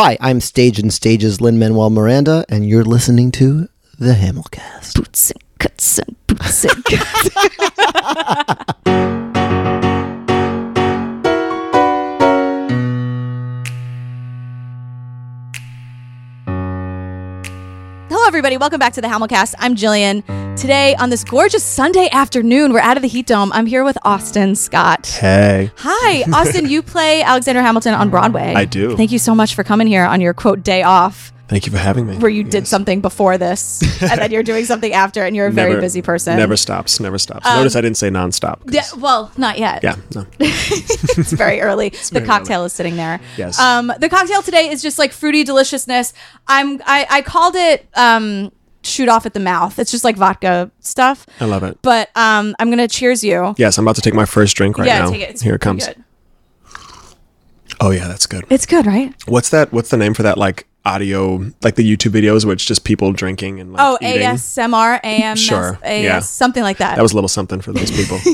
Hi, I'm Stage and Stages Lin Manuel Miranda, and you're listening to the Hamilcast. Boots and cuts and boots and cuts. everybody. Welcome back to the Hamilcast. I'm Jillian. Today, on this gorgeous Sunday afternoon, we're out of the heat dome. I'm here with Austin Scott. Hey. Hi, Austin. you play Alexander Hamilton on Broadway. I do. Thank you so much for coming here on your quote day off, Thank you for having me. where you did something before this, and then you're doing something after, and you're a very busy person. Never stops. Never stops. Notice I didn't say nonstop. 'cause- Yeah, well, not yet. Yeah. No. it's very early. the very cocktail is sitting there. Yes. Um, the cocktail today is just like fruity deliciousness. I'm I, I called it um shoot off at the mouth. It's just like vodka stuff. I love it. But um, I'm gonna cheers you. Yes, I'm about to take my first drink right yeah, now. take it. It's Here it comes. good. Oh yeah, that's good. It's good, right? What's that? What's the name for that? Like audio, like the YouTube videos which just people drinking and like Oh, eating? ASMR, AMS, Sure, AS, yeah. something like that. That was a little something for those people.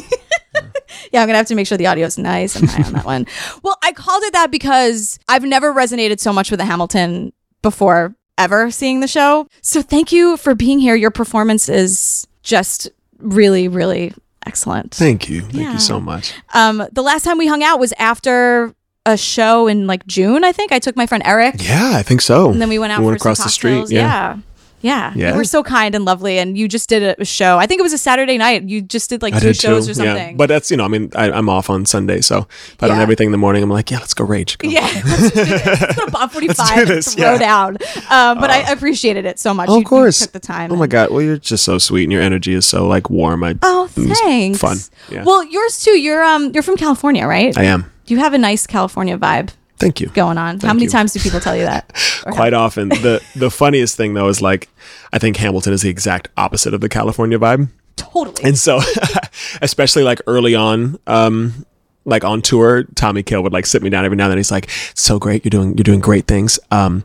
Yeah, I'm gonna have to make sure the audio is nice and high on that one. Well, I called it that because I've never resonated so much with the Hamilton before ever seeing the show. So thank you for being here. Your performance is just really, really excellent. Thank you. Thank Yeah. you so much. Um, the last time we hung out was after a show in like June. I think I took my friend Eric, Yeah, I think so. and then we went out We went for some across the street. Yeah. yeah. Yeah. Yeah. You were so kind and lovely, and you just did a show. I think it was a Saturday night. You just did like I two did shows too. or something. Yeah, but that's you know, I mean, I, I'm off on Sunday, so if I don't have everything in the morning, I'm like, yeah, let's go rage. Go. Yeah, let's do this. Let's go Bob 45 and this, throw yeah. down. Um, but I appreciated it so much. Oh, You- of course. You took the time. Oh my god. Well, you're just so sweet, and your energy is so like warm. I Oh, thanks. Fun. Yeah. Well, yours too. You're um you're from California, right? I am. You have a nice California vibe Thank you. going on. How many you. times do people tell you that? How- Quite often. The the funniest thing though is like I think Hamilton is the exact opposite of the California vibe. totally. And so especially like early on, um, like on tour, Tommy Kail would like sit me down every now and then. He's like, "So great, you're doing you're doing great things. Um,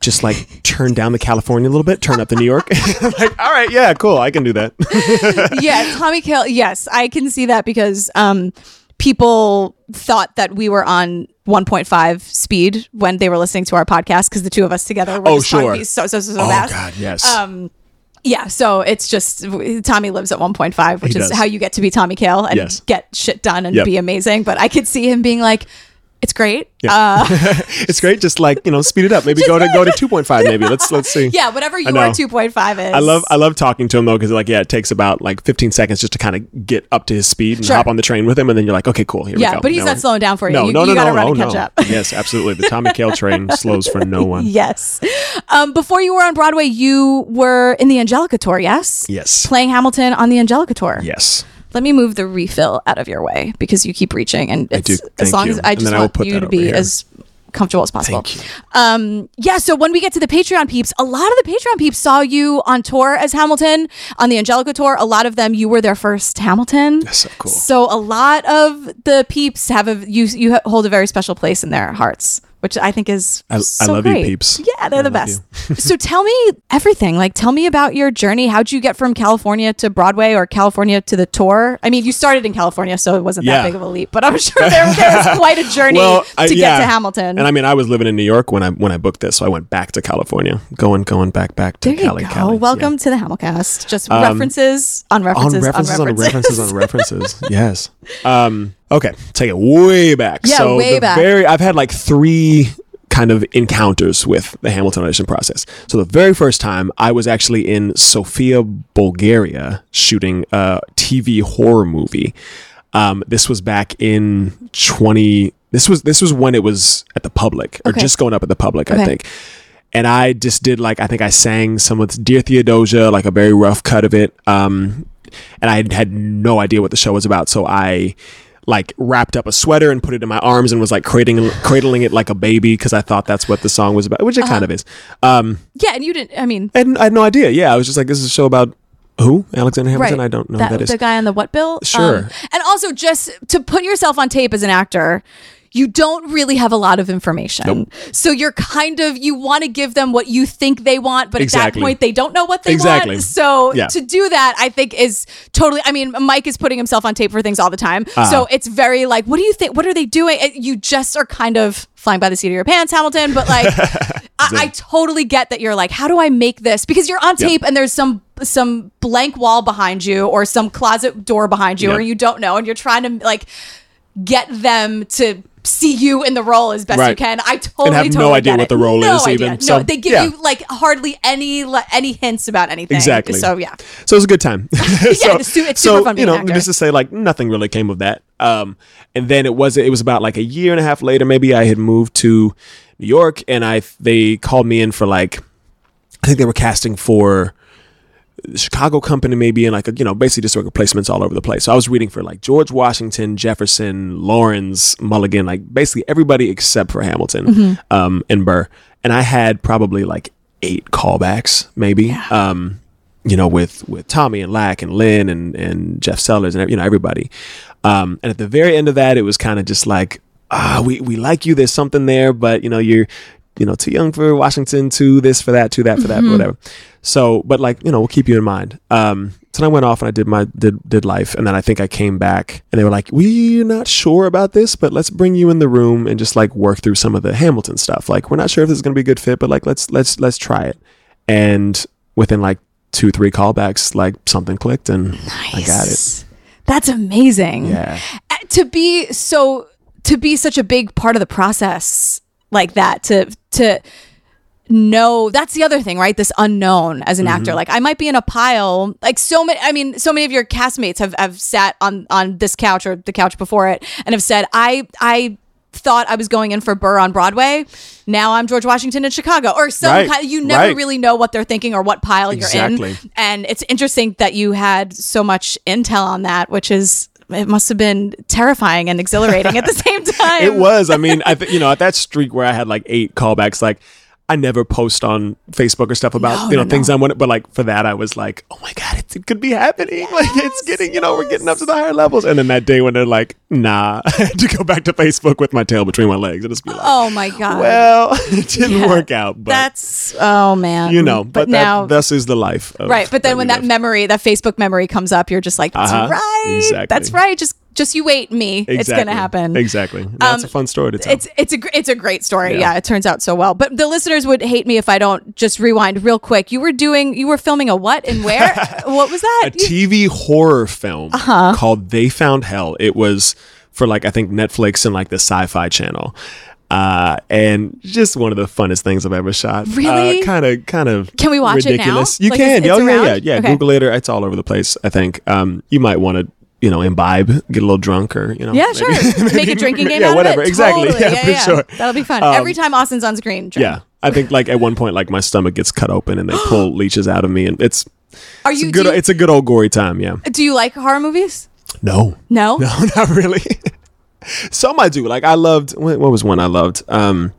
just like turn down the California a little bit, turn up the New York." Like, "All right, yeah, cool, I can do that." yeah, Tommy Kail. Yes, I can see that because um, people thought that we were on 1.5 speed when they were listening to our podcast because the two of us together were Oh, sure. so so so, so oh fast. God, yes. Um, yeah, so it's just Tommy lives at 1.5, which He is does. how you get to be Tommy Kail and Yes. get shit done and Yep. be amazing. But I could see him being like, "It's great." Yeah. Uh, it's great. Just like you know, speed it up. Maybe go to go to 2.5. Maybe let's let's see. yeah, whatever your know. 2.5 is. I love I love talking to him though because like yeah it takes about like 15 seconds just to kind of get up to his speed and Sure. hop on the train with him and then you're like okay cool here we Yeah, but he's not slowing down for you. No you no you no gotta no run oh, and catch no. up. yes absolutely the Tommy Kail train slows for no one. yes. Um, before you were on Broadway, you were in the Angelica tour, yes? Yes. Playing Hamilton on the Angelica tour. Yes. Let me move the refill out of your way because you keep reaching, and it's as long you. as I just I want put you to be here. as comfortable as possible. Thank you. Um, yeah. So when we get to the Patreon peeps, a lot of the Patreon peeps saw you on tour as Hamilton on the Angelica tour. A lot of them, you were their first Hamilton. That's so cool. So a lot of the peeps have a you you hold a very special place in their hearts, which I think is I- I so love you, great. peeps. Yeah, they're I the best. so tell me everything. Like, tell me about your journey. How'd you get from California to Broadway or California to the tour? I mean, you started in California, so it wasn't that big of a leap, but I'm sure there, there was quite a journey I- to yeah. get to Hamilton. And I mean, I was living in New York when I when I booked this, so I went back to California, going going back back to there you go. Cali. Welcome Yeah. to the Hamilcast. Just references on on references references on on references. references on references. yes. Um. Okay. Take it way back. Yeah, so way the back. Very. I've had like three kind of encounters with the Hamilton audition process. So the very first time I was actually in Sofia, Bulgaria, shooting a TV horror movie. Um, this was back in twenty. This was this was when it was at the public or Okay. just going up at the public, Okay. I think. And I just did like I think I sang some of Dear Theodosia, like a very rough cut of it. Um, and I had, had no idea what the show was about, so I like wrapped up a sweater and put it in my arms and was like cradling cradling it like a baby because I thought that's what the song was about, which it Uh-huh. kind of is. Um, yeah, and you didn't. I mean, I had, I had no idea. Yeah, I was just like, this is a show about who Alexander Hamilton. right? I don't know that, who that is. the guy on the what bill. Um, Sure. and also, just to put yourself on tape as an actor, you don't really have a lot of information. So you're kind of you want to give them what you think they want, but at that point they don't know what they Exactly. want. So Yeah. to do that, I think is totally. I mean, Mike is putting himself on tape for things all the time, Uh-huh. so it's very like, what do you think? What are they doing? You just are kind of flying by the seat of your pants, Hamilton. But like, I, I totally get that you're like, how do I make this? Because you're on Yep. tape and there's some some blank wall behind you or some closet door behind you, Yep. or you don't know, and you're trying to like get them to see you in the role as best you can. I totally have no totally idea what the role no is idea. even. No, So, they give yeah. you like hardly any any hints about anything. Exactly. So yeah. So it was a good time. so, it's su- it's so, super fun you know, just to say, like nothing really came of that. Um, and then it was it was about like a year and a half later. Maybe I had moved to New York, and I they called me in for like I think they were casting for the Chicago company, maybe, and like you know, basically just work placements all over the place. So I was reading for like George Washington, Jefferson, Lawrence, Mulligan, like basically everybody except for Hamilton Mm-hmm. um, and Burr. And I had probably like eight callbacks, maybe. Um, you know, with with Tommy and Lac and Lin and and Jeff Sellers and you know everybody. Um, and at the very end of that, it was kind of just like, ah, we we like you. There's something there, but you know you're you know too young for Washington, too this for that, too that for that, whatever. So, but like you know, we'll keep you in mind. Um, so I went off and I did my did did life, and then I think I came back and they were like, we're not sure about this, but let's bring you in the room and just like work through some of the Hamilton stuff. Like we're not sure if this is gonna be a good fit, but like let's let's let's try it. And within like two three callbacks, like something clicked and I got it. That's amazing. Yeah. Uh, To be so to be such a big part of the process like that to to know that's the other thing right this unknown as an actor Mm-hmm. like i might be in a pile like so many i mean so many of your castmates have have sat on on this couch or the couch before it and have said i i thought i was going in for burr on broadway now i'm george washington in chicago or some Right. kind you never Right. really know what they're thinking or what pile you're in and it's interesting that you had so much intel on that which is it must have been terrifying and exhilarating at the same time It was. I mean, I th- you know, at that streak where I had like eight callbacks, like I never post on Facebook or stuff about No, you know no, things no. I want, but like for that, I was like, oh my god, it, it could be happening. like it's getting, you know, we're getting up to the higher levels. And then that day when they're like, nah, I had to go back to Facebook with my tail between my legs and just be like, oh my god well, it didn't Yeah. work out, but that's oh man you know, but, but now that, thus is the life. Of, right but then when that live. memory that facebook memory comes up you're just like that's Uh-huh. right Exactly. that's right just just you wait me it's gonna happen Exactly. That's Um, a fun story to tell. it's it's a gr- it's a great story. Yeah. Yeah. it turns out so well. But the listeners would hate me if I don't just rewind real quick. You were doing you were filming a what and where? what was that? a TV horror film Uh-huh. called They Found Hell. It was for like I think Netflix and like the Sci-Fi Channel. Uh, and just one of the funnest things I've ever shot. Really? Kind of, kind of. Can we watch it now? ridiculous. You Like, can. it's- oh yeah, yeah, yeah. Okay. Google it. It's all over the place. I think. Um, you might want to, you know, imbibe, get a little drunk, or you know. yeah, maybe- sure. Make a drinking game yeah, out whatever. of it. Exactly. Totally. Yeah, for sure. That'll be fun. Um, Every time Austin's on screen. drink. Yeah, I think like at one point, like my stomach gets cut open and they pull leeches out of me, and it's Are it's you a good. you it's a good old gory time. Yeah. do you like horror movies? No. No. No, not really. Some I do. Like I loved. What, what was one I loved? Um,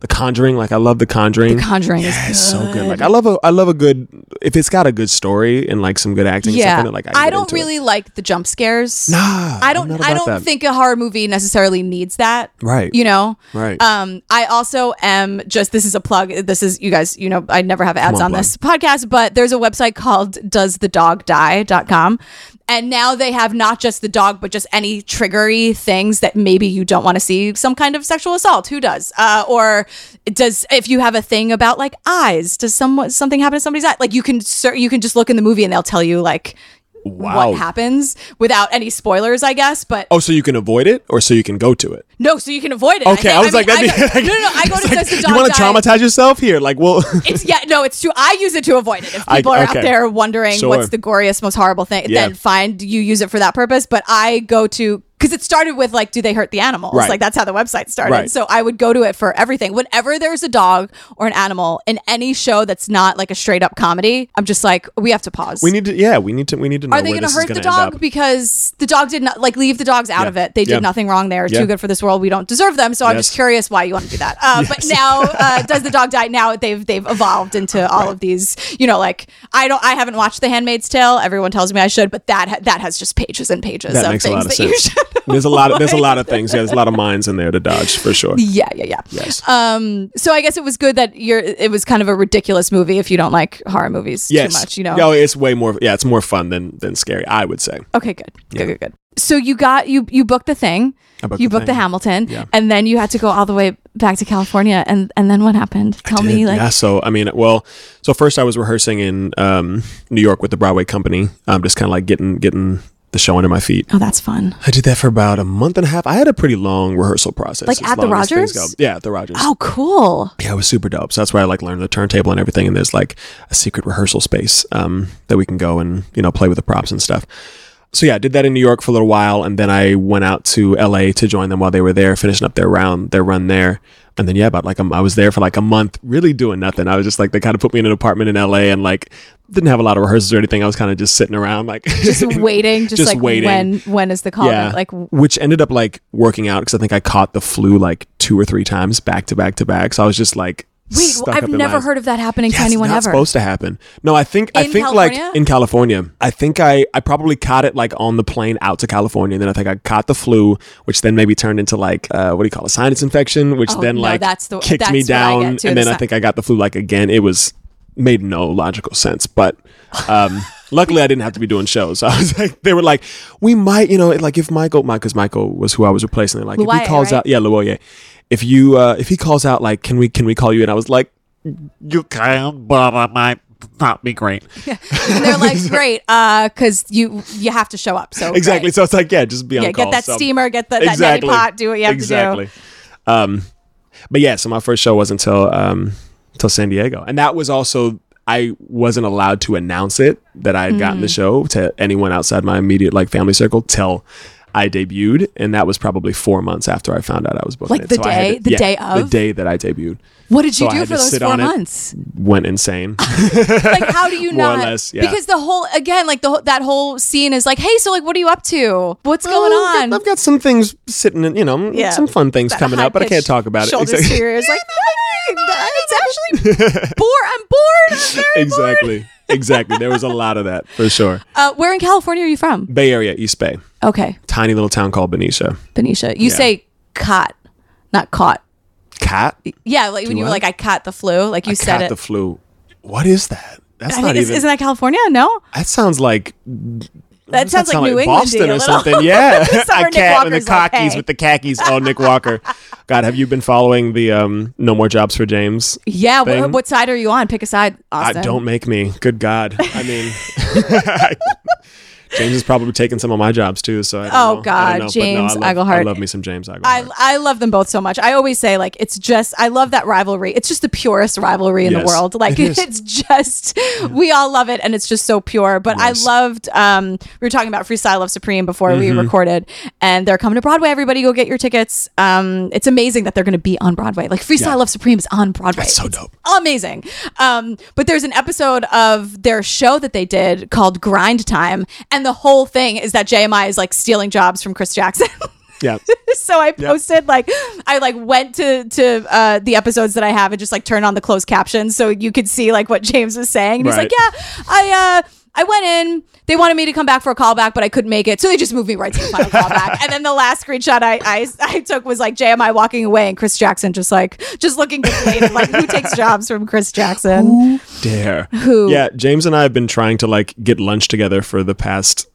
The Conjuring. Like I love The Conjuring. The Conjuring Yeah, is it's so good. good. Like I love a I love a good if it's got a good story and like some good acting. and stuff Yeah, in it, like I, I don't into it. really like the jump scares. Nah, I don't. I don't that. think a horror movie necessarily needs that. Right. You know. Right. Um. I also am just. This is a plug. This is you guys. You know. I never have ads on, on, this podcast, but there's a website called doesthedogdie.com. And now they have not just the dog, but just any triggery things that maybe you don't want to see. Some kind of sexual assault. Who does? Uh, or does if you have a thing about like eyes? Does someone something happen to somebody's eye? Like you can you can just look in the movie and they'll tell you like Wow. what happens without any spoilers, I guess. But Oh, so you can avoid it, or so you can go to it. no, so you can avoid it. Okay, I, was like, mean, that'd I be, go, no, no, no. I go to like, Dog You want to traumatize yourself here? Like, well, It's yeah, no, it's true. I use it to avoid it. If I- people are out there wondering Sure. what's the goriest, most horrible thing, Yeah. then fine, you use it for that purpose. But I go to because it started with like, do they hurt the animals? Right. Like that's how the website started. Right. So I would go to it for everything. Whenever there's a dog or an animal in any show that's not like a straight up comedy, I'm just like, we have to pause. we need to. Yeah, we need to. We need to know are they going to hurt the dog because the dog did not like leave the dogs out Yeah. of it? They did Yeah. nothing wrong. They're Yeah. too good for this world. We don't deserve them. So I'm just curious why you want to do that. Uh, But now, uh, does the dog die? Now they've they've evolved into all of these. You know, like I don't. I haven't watched The Handmaid's Tale. Everyone tells me I should, but that that has just pages and pages That of makes a things lot of that you sense. should. There's a lot of there's a lot of things. Yeah, there's a lot of mines in there to dodge for sure. Yeah, yeah, yeah. Yes. Um, so I guess it was good that you're. It was kind of a ridiculous movie if you don't like horror movies yes. too much. You know. No, it's way more. Yeah, it's more fun than than scary. I would say. Okay, good, good, good, good. So you got you you booked the thing. Booked you the booked the. Hamilton, Yeah. and then you had to go all the way back to California, and and then what happened? Tell me, like, yeah. So I mean, well, so first I was rehearsing in um, New York with the Broadway company. Um, just kind of like getting getting the show under my feet. oh, that's fun. I did that for about a month and a half. I had a pretty long rehearsal process. Like at the long as things Rodgers? Yeah, at the Rodgers. Oh, cool. Yeah, it was super dope. So that's where I like learned the turntable and everything. And there's like a secret rehearsal space um, that we can go and you know play with the props and stuff. So yeah, I did that in New York for a little while, and then I went out to LA to join them while they were there, finishing up their round, their run there. And then yeah, about like um, I was there for like a month, really doing nothing. I was just like they kind of put me in an apartment in LA and like didn't have a lot of rehearsals or anything. I was kind of just sitting around like Just waiting, just, Just like waiting. when when is the call? yeah, Like, which ended up like working out because I think I caught the flu like two or three times back to back to back. So I was just like, wait, I've never heard of that happening Yeah, to it's anyone not ever. supposed to happen. No, I think I In think California? like in California. I think I I probably caught it like on the plane out to California. And then I think I caught the flu, which then maybe turned into like uh, what do you call it, a sinus infection, which Oh, then no, like that's the- kicked that's me what I down. get too, and the then I think I got the flu like again. It was made no logical sense, but. Um, luckily, I didn't have to be doing shows. I was like, they were like, we might, you know, like if Michael, because Michael was who I was replacing. They're like, if Luwoye, he calls right? out, yeah, Luwoye. If you, uh, if he calls out, like, can we, can we call you? And I was like, You can, but I might not be great. And they're like, great, uh, because you you have to show up. So exactly. great. So it's like, yeah, just be on yeah, call. get that So- steamer, get the, that exactly. pot, do what you have exactly. to do. Um, but yeah, so my first show was until um until San Diego, and that was also I wasn't allowed to announce it that I had gotten Mm. the show to anyone outside my immediate like family circle till. I debuted, and that was probably four months after I found out I was booking Like it. the had day- the yeah, day of the day that I debuted, What did you So do for those four months? went insane. like how do you More or not less, yeah. because the whole again like the whole- that whole scene is like hey so like what are you up to what's going Well, I've on I've got some things sitting in, you know, Yeah. some fun things That coming up, but I can't talk about it. shoulders Exactly. to like it's actually bored i'm bored i'm very bored exactly. exactly. There was a lot of that for sure. uh, where in california are you from Bay Area, East Bay, okay tiny little town called Benicia. benicia you Yeah. say caught not caught Cat? yeah like when you were I? like i caught the flu like you I said caught it the flu. What is that? That's I not think, even. isn't that california no that sounds like. that sounds like new england Boston or something. Yeah, a Nick cat and the Walker's like, cockies hey. with the khakis. Oh, Nik Walker. God, have you been following the um, No More Jobs for James? yeah what, thing? what side are you on pick a side austin I, don't make me. Good God. I mean, James is probably taking some of my jobs too. So I don't Oh, know. God, know, James no, I love. I love me some James Iglehart. I, I love them both so much. I always say like it's just I love that rivalry. It's just the purest rivalry in the world. Like it it's just we all love it and it's just so pure. But Yes. I loved um we were talking about Freestyle Love Supreme before we Mm-hmm. recorded and they're coming to Broadway. Everybody go get your tickets. Um it's amazing that they're gonna be on Broadway. Like Freestyle Yeah. Love Supreme is on Broadway. That's so It's dope. Amazing. Um but there's an episode of their show that they did called Grind Time and the whole thing is that JMI is like stealing jobs from Chris Jackson. yeah. so I posted like I like went to to uh, the episodes that I have and just like turned on the closed captions so you could see like what James was saying. And he's like, "Yeah, I uh I went in. They wanted me to come back for a callback, but I couldn't make it, so they just moved me right to the final callback. And then the last screenshot I, I I took was like JMI walking away and Chris Jackson just like just looking deflated, like who takes jobs from Chris Jackson? Dare. Who? Yeah, James and I have been trying to like get lunch together for the past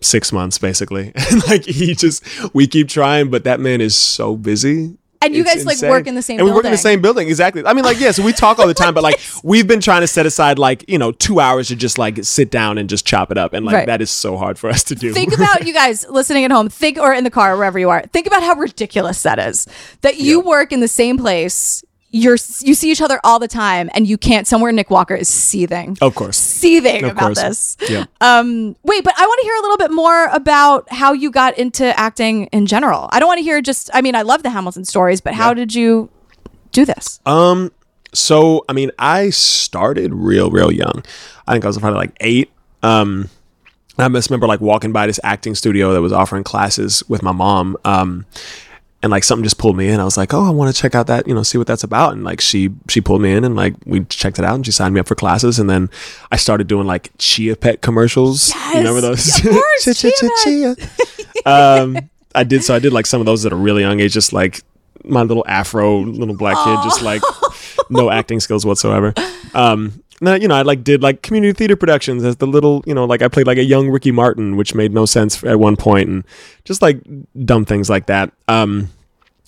six months, basically. And like he just, we keep trying, but that man is so busy. And you guys like insane. work in the same and we work in the same building exactly. I mean like yeah so we talk all the time but like we've been trying to set aside like you know two hours to just like sit down and just chop it up and like Right. that is so hard for us to do. Think about you guys listening at home think or in the car wherever you are think about how ridiculous that is that you work in the same place you're you see each other all the time and you can't somewhere nik walker is seething of course seething of about course this yeah um wait but i want to hear a little bit more about how you got into acting in general i don't want to hear just i mean i love the hamilton stories but how Yeah. did you do this Um, so I mean, I started real, real young. I think I was probably like eight. Um, I just remember like walking by this acting studio that was offering classes with my mom. Um, and like something just pulled me in. I was like, oh, I want to check out that, you know, see what that's about. And like she she pulled me in and like we checked it out and she signed me up for classes. And then I started doing like Chia Pet commercials. Yes, you remember those? of course, Chia, chia, Chia um, I did so I did like some of those at a really young age, just like my little afro little black kid, just like no acting skills whatsoever. Um, and then, you know, I like did like community theater productions as the little, you know, like I played like a young Ricky Martin, which made no sense at one point, and just like dumb things like that. Um,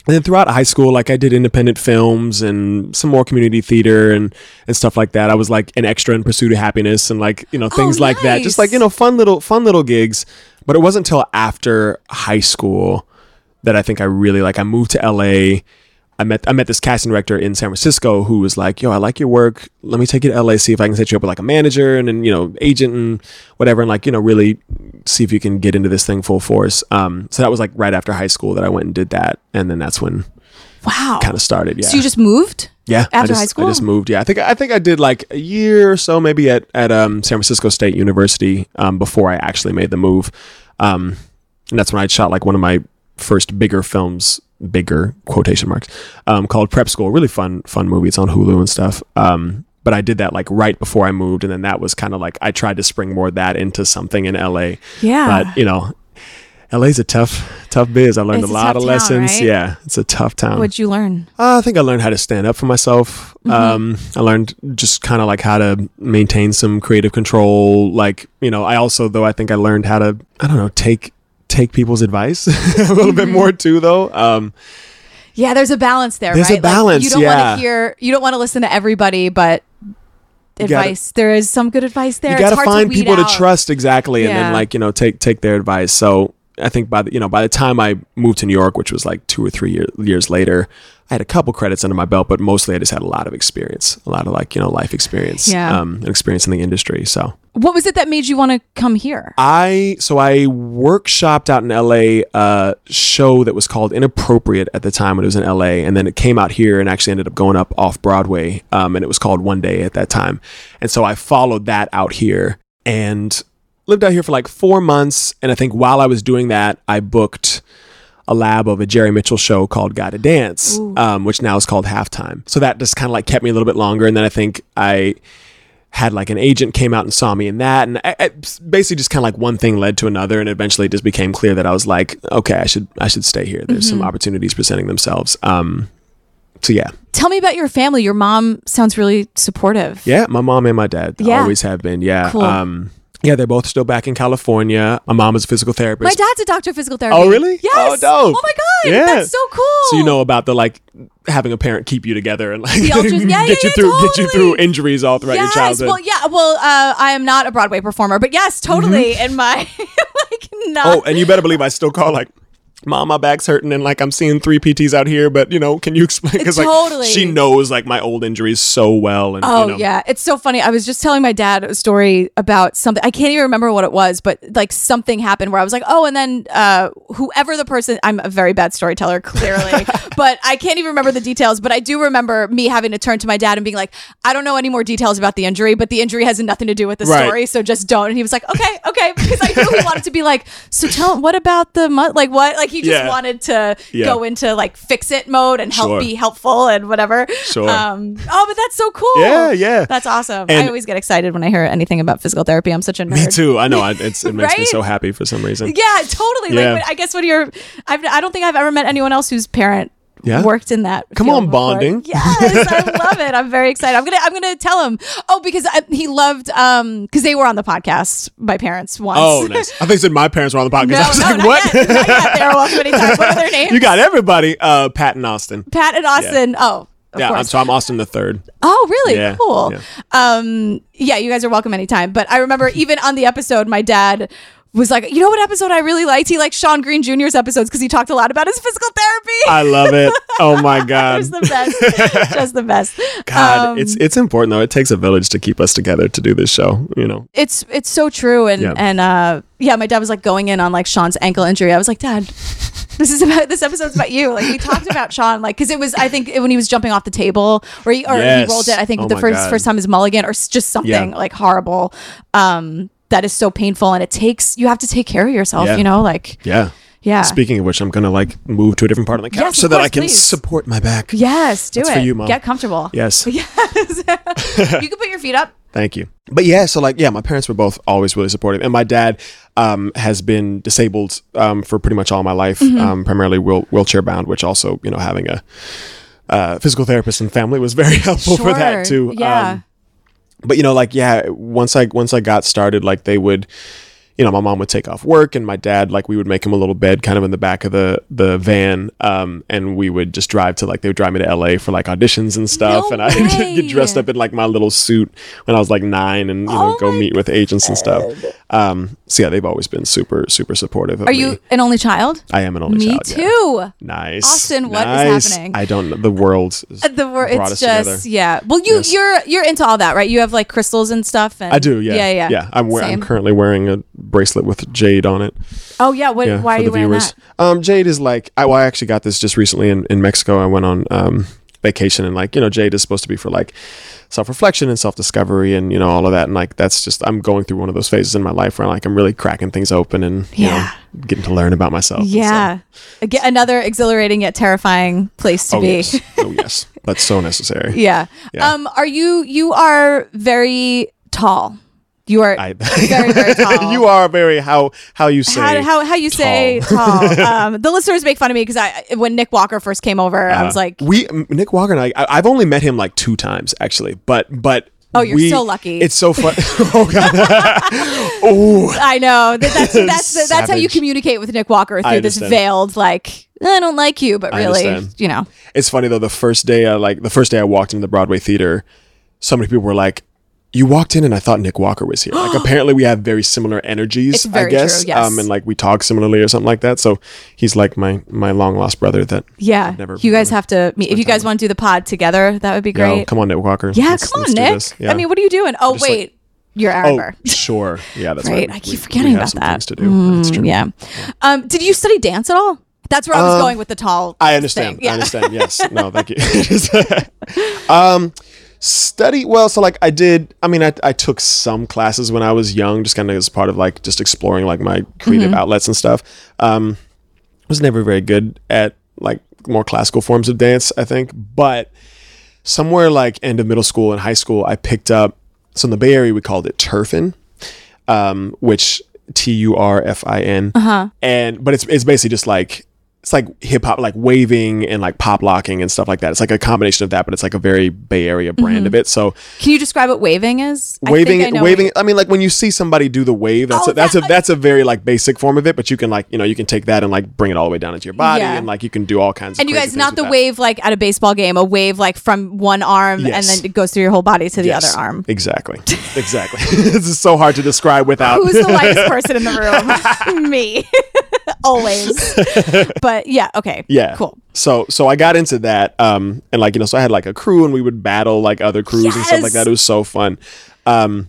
and then throughout high school, like I did independent films and some more community theater and and stuff like that. I was like an extra in Pursuit of Happiness and like you know things like that. Just like you know fun little fun little gigs. But it wasn't until after high school that I think I really like. I moved to LA. I met I met this casting director in San Francisco who was like, "Yo, I like your work. Let me take you to LA, see if I can set you up with like a manager and then you know agent and whatever, and like you know really see if you can get into this thing full force." Um, so that was like right after high school that I went and did that, and then that's when Wow. kind of started. Yeah, So you just moved? yeah. I after just, high school? I just moved. Yeah, I think I think I did like a year or so, maybe at at um, San Francisco State University um, before I actually made the move. Um, and that's when I shot like one of my first bigger films, bigger quotation marks, um, called Prep School. Really fun, fun movie. It's on Hulu and stuff. Um, but I did that like right before I moved, and then that was kind of like I tried to spring springboard that into something in LA. Yeah. But you know, LA's a tough, tough biz. I learned It's a a lot tough of town, lessons. right? Yeah, it's a tough town. What'd you learn? Uh, I think I learned how to stand up for myself. Mm-hmm. Um, I learned just kind of like how to maintain some creative control. Like, you know, I also though I think I learned how to I don't know take take people's advice a little bit Mm-hmm. more too though. Um, Yeah, there's a balance there, There's a balance, Like, you don't yeah. want to hear, you don't want to listen to everybody, but gotta- advice. there is some good advice there. you It's got to find people out. to trust exactly, and then like you know take take their advice. So I think by the you know by the time I moved to New York, which was like two or three year, years later, I had a couple credits under my belt, but mostly I just had a lot of experience, a lot of like you know life experience, Yeah. um, and experience in the industry. So. What was it that made you want to come here? I so I workshopped out in LA a show that was called Inappropriate at the time when it was in LA, and then it came out here and actually ended up going up off Broadway, um, and it was called One Day at that time, and so I followed that out here and lived out here for like four months, and I think while I was doing that, I booked a lab of a Jerry Mitchell show called Gotta Dance, um, which now is called Halftime. So that just kind of like kept me a little bit longer, and then I think I had like an agent came out and saw me in that and I, I- basically just kind of like one thing led to another and eventually it just became clear that I was like okay I should I should stay here there's some opportunities presenting themselves um so yeah Tell me about your family. Your mom sounds really supportive. yeah my mom and my dad Yeah. always have been yeah Cool. um yeah they're both still back in California my mom is a physical therapist My dad's a doctor of physical therapy. Oh, really? Yes. Oh, dope. Oh my god, Yeah. that's so cool. so you know about the like having a parent keep you together and like The ultras- yeah, get yeah, you yeah, through get you totally. through injuries all throughout your childhood Well, yeah. Well, uh, I am not a Broadway performer, but yes, totally. In my like not. Mm-hmm. Oh, and you better believe I still call like, "Mom, my back's hurting," and like I'm seeing three PTs out here, but you know, can you explain? Because Totally. she knows like my old injuries so well, and Oh you know, yeah, it's so funny. I was just telling my dad a story about something. I can't even remember what it was, but like something happened where I was like, "Oh," and then uh, whoever the person. I'm a very bad storyteller, clearly, but I can't even remember the details. But I do remember me having to turn to my dad and being like, "I don't know any more details about the injury, but the injury has nothing to do with the Right. story, so just don't." And he was like, "Okay, okay," because I knew he wanted to be like, "So tell what about the mu-? like what?" Like he just Yeah. wanted to Yeah. go into like fix it mode and help Sure. be helpful and whatever. Sure. Um, oh, but that's so cool. Yeah, yeah. That's awesome. I always get excited when I hear anything about physical therapy. I'm such a nerd. me too. I know. I, it's, it makes me so happy for some reason. Yeah, totally. Yeah. Like, I guess when you're, I've, I don't think I've ever met anyone else whose parent Yeah? worked in that. Come on, before. bonding. Yes, I love it. I'm very excited. I'm gonna, I'm gonna tell him. Oh, because I, he loved, um, because they were on the podcast. My parents once. Oh, nice. I think you said my parents were on the podcast. No, I was no, like, what? yet. Not yet. Welcome anytime. What are their names? you got everybody. Uh, Pat and Austin. Pat and Austin. Oh, of yeah, I'm, so I'm Austin the third. Oh, really? Yeah, cool. yeah. Um, yeah, you guys are welcome anytime. But I remember even on the episode, my dad was like, you know what episode I really liked? He liked Sean Green Jr.'s episodes because he talked a lot about his physical therapy. I love it. Oh my it god. was the best. Just the best. God, Um, it's it's important though. It takes a village to keep us together to do this show. You know. it's it's so true and Yeah. and uh yeah my dad was like going in on like sean's ankle injury i was like dad this is about this episode's about you like we talked about sean like because it was i think when he was jumping off the table or he or Yes. he rolled it i think Oh the first God. first time is mulligan or just something Yeah. like horrible um that is so painful and it takes you have to take care of yourself Yeah. you know like Yeah. yeah Speaking of which, I'm gonna like move to a different part of the couch Yes, so of that I can please. support my back. yes do That's it for you, Mom. get comfortable Yes. yes you can put your feet up Thank you. But yeah, so like, yeah, my parents were both always really supportive, and my dad um, has been disabled um, for pretty much all my life, Mm-hmm. um, primarily wheel- wheelchair bound, which also, you know, having a uh, physical therapist and family was very helpful for that too. Yeah. But you know, like, yeah, once I once I got started, like they would. You know, my mom would take off work, and my dad, like, we would make him a little bed, kind of in the back of the the van, um, and we would just drive to like they would drive me to L.A. for like auditions and stuff, No and I get dressed up in like my little suit when I was like nine, and you know, Oh go meet with agents and stuff. Um, so yeah, they've always been super super supportive. Of Are me. you an only child? I am an only Me child. Me too. Nice, Austin, what is nice. happening? I don't know. The world. is- Uh, The brought it's us just together. yeah. Well, you Yes. you're you're into all that, right? You have like crystals and stuff. And I do, yeah, yeah, yeah. yeah. I'm, we- I'm currently wearing a bracelet with jade on it. Oh yeah. What? Yeah, why are you wearing viewers. that? Um, jade is like I, well, I actually got this just recently in, in Mexico. I went on um, vacation and like you know jade is supposed to be for like self reflection and self discovery and you know all of that and like that's just I'm going through one of those phases in my life where like I'm really cracking things open and you Yeah. know getting to learn about myself. Yeah. Again, another exhilarating yet terrifying place to. Oh be. yes, oh yes, that's so necessary. yeah. Yeah. Um. Are you? You are very tall. You are I, very very tall. you are very how how you say how, how, how you say tall. um, the listeners make fun of me because I when Nik Walker first came over, I was Uh, like, we Nik Walker and I, I I've only met him like two times actually, but but Oh, you're we- so lucky. It's so fun. oh god. oh I know that that's that's that's how you communicate with Nik Walker through this veiled like I don't like you, but really, you know, It's funny though. The first day, I like the first day I walked into the Broadway theater, so many people were like, "You walked in, and I thought Nik Walker was here." Like apparently we have very similar energies. Very I guess. true, yes. Um, and like we talk similarly or something like that. So he's like my my long lost brother. That yeah. never you guys have to meet. If you guys want to do the pod together, that would be great. come on, Nik Walker. yeah, Let's- come on, Nik. Yeah. I mean, what are you doing? Oh just like- wait, you're Aaron oh sure, yeah, that's Right, right. I keep We- forgetting we about some that. Things to do. That's true. Mm, yeah. Um, did you study dance at all? That's where I was Um, going with the tall. I understand. Yeah. I understand. Yes. No, thank you. um, study. Well, so like I did. I mean, I, I took some classes when I was young, just kind of as part of like just exploring like my creative Mm-hmm. outlets and stuff. Um, was never very good at like more classical forms of dance. I think, but somewhere like end of middle school and high school, I picked up. So in the Bay Area, we called it turfin, um, which T U R F I N, Uh-huh. and but it's it's basically just like it's like hip hop, like waving and like pop locking and stuff like that. It's like a combination of that, but it's like a very Bay Area brand of mm-hmm. it. So Can you describe what waving is? I think waving, I know waving. I mean, like when you see somebody do the wave, that's Oh, a, that's that, a like- that's a very like basic form of it. But you can like you know you can take that and like bring it all the way down into your body, Yeah. and like you can do all kinds. of And you guys, not the that. wave like at a baseball game, a wave like from one arm and then it goes through your whole body to the Yes, other arm. Exactly, exactly. this is so hard to describe without. Who's the lightest person in the room? Me. Always. But yeah, okay. Yeah. Cool. So so I got into that. Um and like, you know, so I had like a crew and we would battle like other crews and stuff like that. It was so fun. Um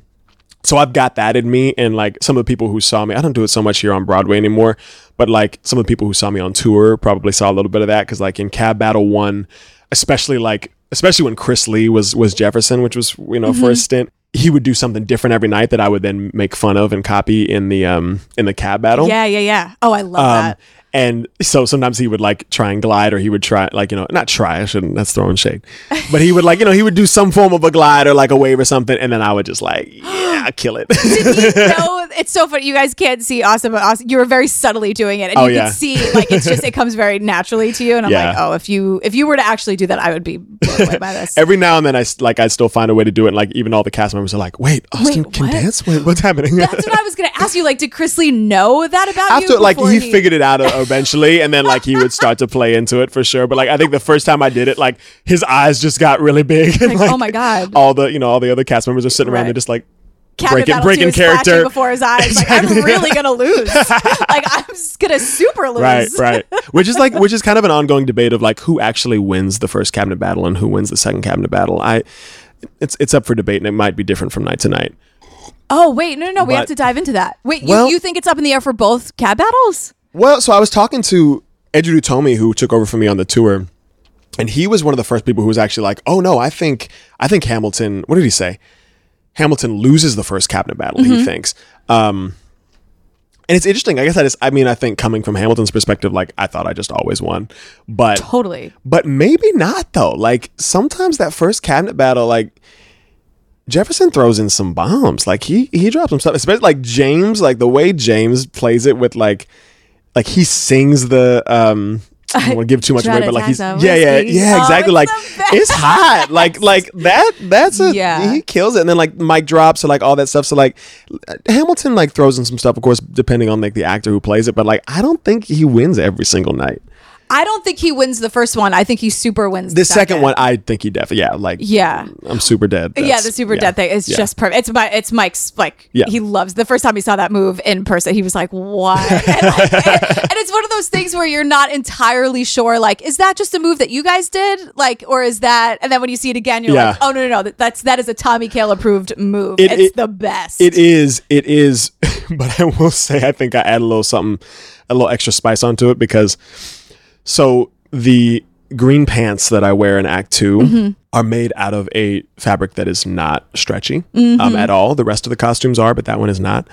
so I've got that in me and like some of the people who saw me, I don't do it so much here on Broadway anymore, but like some of the people who saw me on tour probably saw a little bit of that cuz like in Cab Battle 1, especially like especially when Chris Lee was was Jefferson, which was, you know, Mm-hmm. for a stint, he would do something different every night that I would then make fun of and copy in the um in the Cab Battle. Yeah, yeah, yeah. Oh, I love Um, that. and so sometimes he would like try and glide, or he would try like you know not try. I shouldn't. That's throwing shade. But he would like you know he would do some form of a glide or like a wave or something, and then I would just like yeah kill it. Did know it's so funny? You guys can't see awesome, but Austin, you were very subtly doing it, and Oh, you yeah. can see like it's just it comes very naturally to you. And I'm Yeah. like, oh, if you if you were to actually do that, I would be blown away by this. Every now and then I like I still find a way to do it. And, like even all the cast members are like, "Wait, Austin Wait, can what? dance? Wait, what's happening?" That's what I was going to ask you. Like, did Chris Lee know that about After you? After like before he figured it out uh, eventually, and then like he would start to play into it for sure. But like I think the first time I did it, like his eyes just got really big. And, Like, oh my God. All the you know all the other cast members are sitting around, Right. they're just like. Cabinet breaking- Battle breaking 2 is flashing character. before his eyes. Like, I'm really gonna lose. like, I'm just gonna super lose. right right which is like which is kind of an ongoing debate of like who actually wins the first cabinet battle and who wins the second cabinet battle i it's it's up for debate and it might be different from night to night Oh wait, no, no, no. We have to dive into that. Wait, you, Well- you think it's up in the air for both cab battles? well so i was talking to Edred Utomi who took over for me on the tour and he was one of the first people who was actually like oh no i think i think hamilton what did he say hamilton loses the first cabinet battle he thinks um and it's interesting i guess i just i mean i think coming from hamilton's perspective like i thought i just always won but Totally. But maybe not though. Like sometimes that first cabinet battle, like Jefferson throws in some bombs. Like he he drops some stuff, especially like James. Like the way James plays it with like like he sings the um. I don't want to give too much away, but like he's yeah yeah yeah Oh, exactly it's like it's hot like like that that's a Yeah. he kills it and then like mic drops or like all that stuff so like uh, Hamilton like throws in some stuff of course depending on like the actor who plays it but like I don't think he wins every single night I don't think he wins the first one. I think he super wins the second one I think he definitely yeah like Yeah. I'm super dead yeah, the super yeah. dead thing is Yeah. just perfect. It's my it's Mike's like Yeah. he loves the first time he saw that move in person, he was like, What? and, like, and it's one of those things where you're not entirely sure, like, is that just a move that you guys did? Like, or is that and then when you see it again, you're Yeah. like, Oh no, no, no, that- that's that is a Tommy Kail approved move. It- it's it- the best. It is. It is. But I will say, I think I add a little something, a little extra spice onto it because, so the green pants that I wear in Act 2 Mm-hmm. Are made out of a fabric that is not stretchy um, Mm-hmm. at all. The rest of the costumes are, but that one is not.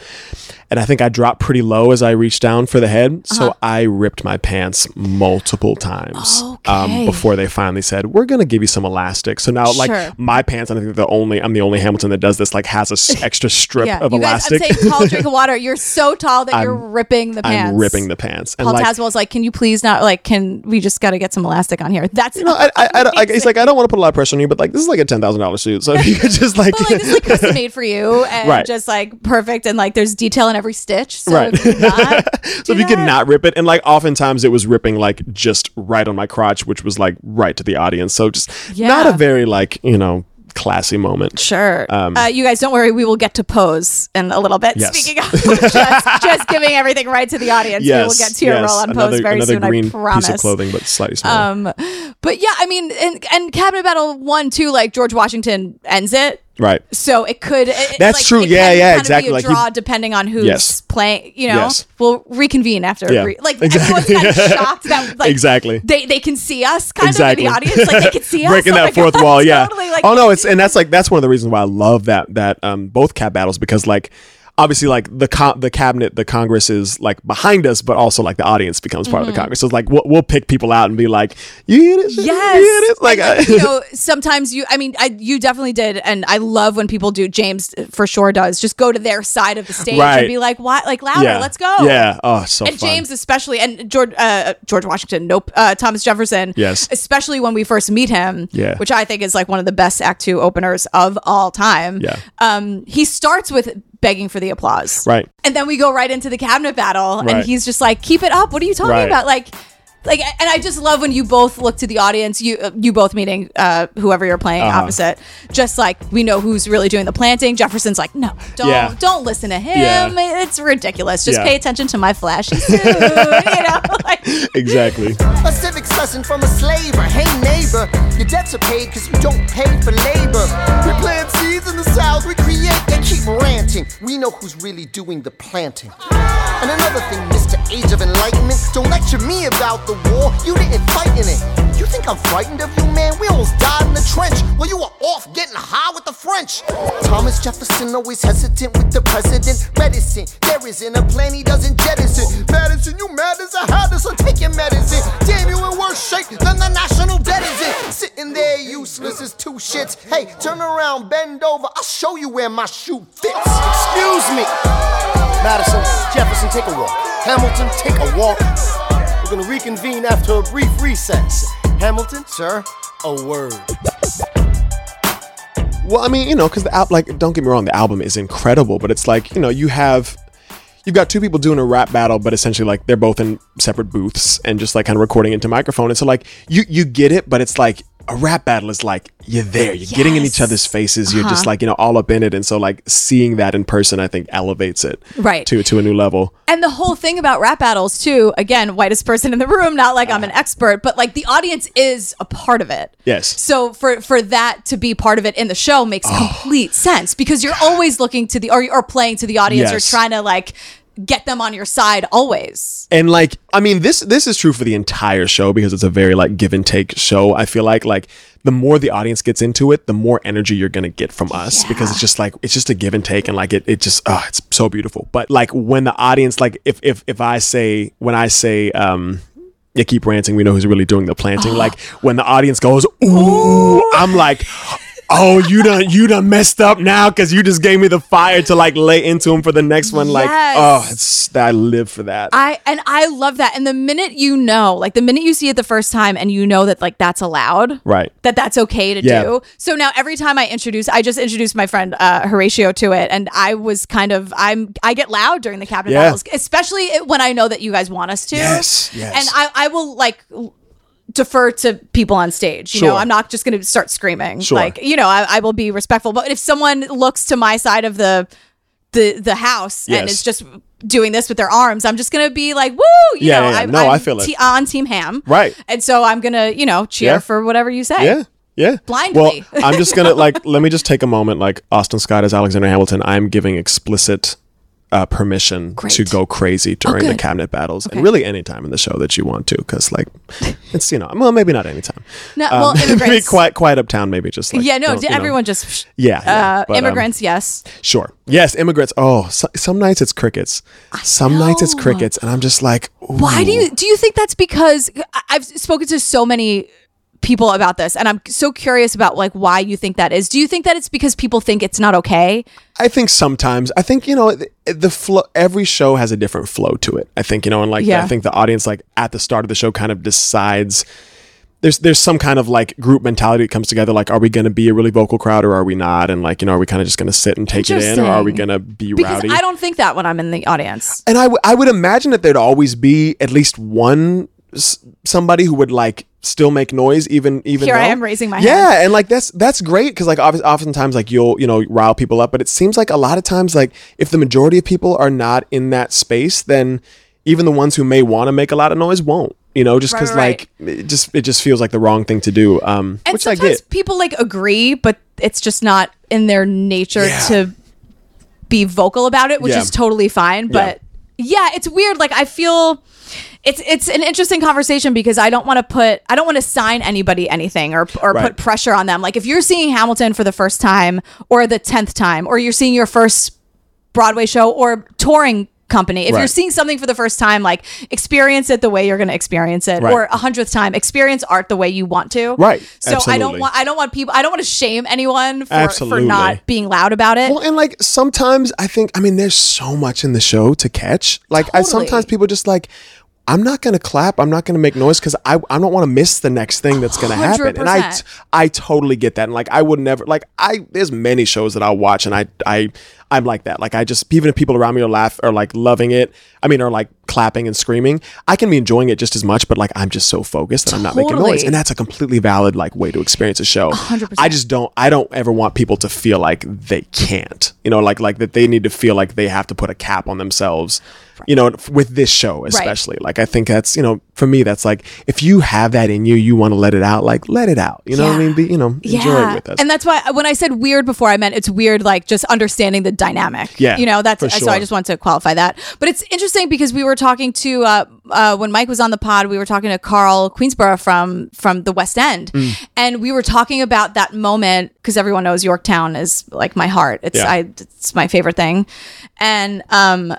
And I think I dropped pretty low as I reached down for the head, Uh-huh. so I ripped my pants multiple times Okay. um, before they finally said, "We're going to give you some elastic." So now, like my pants, and I think the only I'm the only Hamilton that does this. Like has a s- extra strip yeah, of you guys, elastic. I'm saying tall drink of water. You're so tall that you're ripping the pants. I'm ripping the pants. And Paul like, Tazewell's like, can you please not like? Can we just got to get some elastic on here? That's you know, I, I, I, like, he's like, I don't want to put a lot of pressure on you, but like, this is like a ten thousand dollar suit, so you could just like, But like this is like custom made for you and Right. just like perfect and like there's detail in every stitch. So Right. if so if you could not rip it, and like, oftentimes it was ripping like just right on my crotch, which was like right to the audience. So just not a very like you know classy moment. Sure. Um, uh, you guys don't worry. We will get to pose in a little bit. Yes. Speaking of just, just giving everything right to the audience, Yes, we will get to your yes. role on another, pose very soon. I promise. piece of clothing, but slightly smaller. Um, but yeah, I mean, and, and Cabinet Battle one too, like George Washington ends it. Right. So it could. it- That's like, true. Yeah, yeah, kind of exactly. Be a Like, he- draw depending on who's Yes. playing. You know, Yes. we'll reconvene after. Yeah. Re- like Exactly. everyone's kind of shocked that like Exactly. they they can see us kind exactly. of in the audience. Like they can see us breaking Oh that fourth God, wall. Yeah. Totally, like, oh no, it's and that's like that's one of the reasons why I love that that um both cat battles because like obviously like the co- the cabinet the Congress is like behind us, but also like the audience becomes part of the Congress. So it's like we'll, we'll pick people out and be like, you hear this? Yes. You hear this? Like, And, I- you know, sometimes you, I mean, I, you definitely did. And I love when people do, James for sure does, just go to their side of the stage Right. and be like, what? Like louder, yeah, let's go. Yeah. Oh, so and fun. James especially, and George uh, George Washington, nope, uh, Thomas Jefferson, Yes. especially when we first meet him, Yeah. which I think is like one of the best Act Two openers of all time. Yeah. um, he starts with begging for the applause, Right. and then we go right into the cabinet battle, Right. and he's just like, "Keep it up! What are you talking Right. about?" Like. Like and I just love when you both look to the audience, you uh, you both meeting uh, whoever you're playing Uh-huh. opposite. Just like we know who's really doing the planting. Jefferson's like, no, don't Yeah. don't listen to him. Yeah. It's ridiculous. Just Yeah. pay attention to my flashy suit. you know, like exactly. A civic lesson from a slaver. Hey neighbor, your debts are paid cause you don't pay for labor. We plant seeds in the south, we create, they keep ranting. We know who's really doing the planting. And another thing, Mr. Age of Enlightenment, don't lecture me about the war. You didn't fight in it. You think I'm frightened of you, man? We almost died in the trench. Well, you were off getting high with the French. Thomas Jefferson always hesitant with the president. Medicine, there isn't a plan he doesn't jettison. Madison, you mad as a hatter, so take your medicine. Damn, you in worse shape than the national debt is in. Sitting there useless as two shits. Hey, turn around, bend over, I'll show you where my shoe fits. Excuse me. Madison, Jefferson, take a walk. Hamilton, take a walk. Reconvene after a brief recess. Hamilton, sir, a word. Well, I mean, you know, because the album, like, don't get me wrong, the album is incredible, but it's like, you know, you have, you've got two people doing a rap battle, but essentially, like, they're both in separate booths and just like kind of recording into microphone. And so, like, you you get it, but it's like a rap battle is like you're there, you're getting in each other's faces, you're just Uh-huh. like, you know, all up in it. And so, like, seeing that in person, I think elevates it Right. to to a new level. And the whole thing about rap battles too, again, whitest person in the room, not like I'm an expert, but like the audience is a part of it. Yes. So for for that to be part of it in the show makes complete sense because you're always looking to the or or playing to the audience or trying to like get them on your side always. and like i mean this this is true for the entire show because it's a very like give and take show i feel like. Like the more the audience gets into it the more energy you're gonna get from us because it's just like it's just a give and take and like it, it just oh it's so beautiful. But like when the audience like if if if i say when i say um you keep ranting we know who's really doing the planting like when the audience goes ooh i'm like oh, you done you done messed up now because you just gave me the fire to like lay into him for the next one. Like, oh, it's I live for that. I and I love that. And the minute you know, like the minute you see it the first time and you know that like that's allowed. right. That that's okay to Yeah. do. So now every time I introduce, I just introduced my friend uh, Horatio to it, and I was kind of I'm I get loud during the cabinet Yeah. battles, especially when I know that you guys want us to. Yes, yes. And I I will like defer to people on stage. You know, I'm not just going to start screaming. Sure. Like you know, I, I will be respectful. But if someone looks to my side of the the the house and Yes. is just doing this with their arms, I'm just gonna be like, "Woo!" You Yeah, know, yeah, yeah. I'm, No, I'm I feel it. te- on Team Ham, Right. And so I'm gonna, you know, cheer Yeah. for whatever you say. Yeah. Yeah. Blindly. Well, I'm just gonna like let me just take a moment. Like Austin Scott as Alexander Hamilton, I'm giving explicit uh, permission Great. to go crazy during the cabinet battles, Okay. and really any time in the show that you want to, because like it's you know well maybe not any time. No, well, Um, maybe immigrants. quiet quiet uptown maybe just like yeah, no, don't, know. everyone just Yeah, yeah, uh, but, um, immigrants. yes, Sure. Yes, immigrants. Oh, so, some nights it's crickets. Some nights it's crickets, and I'm just like, Why do you do you think that's because I've spoken to so many people about this and I'm so curious about like why you think that is. Do you think that it's because people think it's not okay? I think sometimes I think you know the, the flow. Every show has a different flow to it. I think you know, and like Yeah. I think the audience like at the start of the show kind of decides. There's there's some kind of like group mentality that comes together. Like, are we going to be a really vocal crowd or are we not? And like you know, are we kind of just going to sit and take it in, or are we going to be Because rowdy? I don't think that when I'm in the audience. and I, w- I would imagine that there'd always be at least one s- somebody who would like still make noise even even Here I am raising my yeah hand. and like that's that's great because like obvi- oftentimes like you'll you know rile people up but it seems like a lot of times like if the majority of people are not in that space then even the ones who may want to make a lot of noise won't you know just because right, like it just it just feels like the wrong thing to do um And which i sometimes get people like agree, but it's just not in their nature Yeah. to be vocal about it, which Yeah. is totally fine. But yeah. It's weird. Like I feel it's it's an interesting conversation because I don't want to put I don't want to sign anybody anything or or Right. put pressure on them. Like if you're seeing Hamilton for the first time or the tenth time, or you're seeing your first Broadway show or touring company. If you're seeing something for the first time, like experience it the way you're going to experience it, Right. or a hundredth time, experience art the way you want to. Right. So I don't want I don't want people I don't want to shame anyone for, for not being loud about it. Well, and like sometimes I think, I mean, there's so much in the show to catch. Like, I sometimes people just like, I'm not gonna clap. I'm not gonna make noise because I I don't want to miss the next thing that's gonna happen. And I I totally get that. And like I would never like I there's many shows that I'll watch and I I I'm like that. Like I just even if people around me are laugh or like loving it, I mean, or like clapping and screaming, I can be enjoying it just as much. But like I'm just so focused that I'm not making noise, and that's a completely valid like way to experience a show. 100%. I just don't I don't ever want people to feel like they can't. You know, like like that they need to feel like they have to put a cap on themselves. You know, with this show especially. Like I think that's, you know, for me that's like if you have that in you, you want to let it out, like let it out. You know what I mean? Be, you know, enjoy it with us. And that's why when I said weird before, I meant it's weird, like just understanding the dynamic. Yeah, You know, that's for so I just want to qualify that. But it's interesting because we were talking to, uh, uh, when Mike was on the pod, we were talking to Karl Queensborough from, from the West End. Mm. And we were talking about that moment because everyone knows Yorktown is like my heart. It's, Yeah. I, it's my favorite thing. And, um,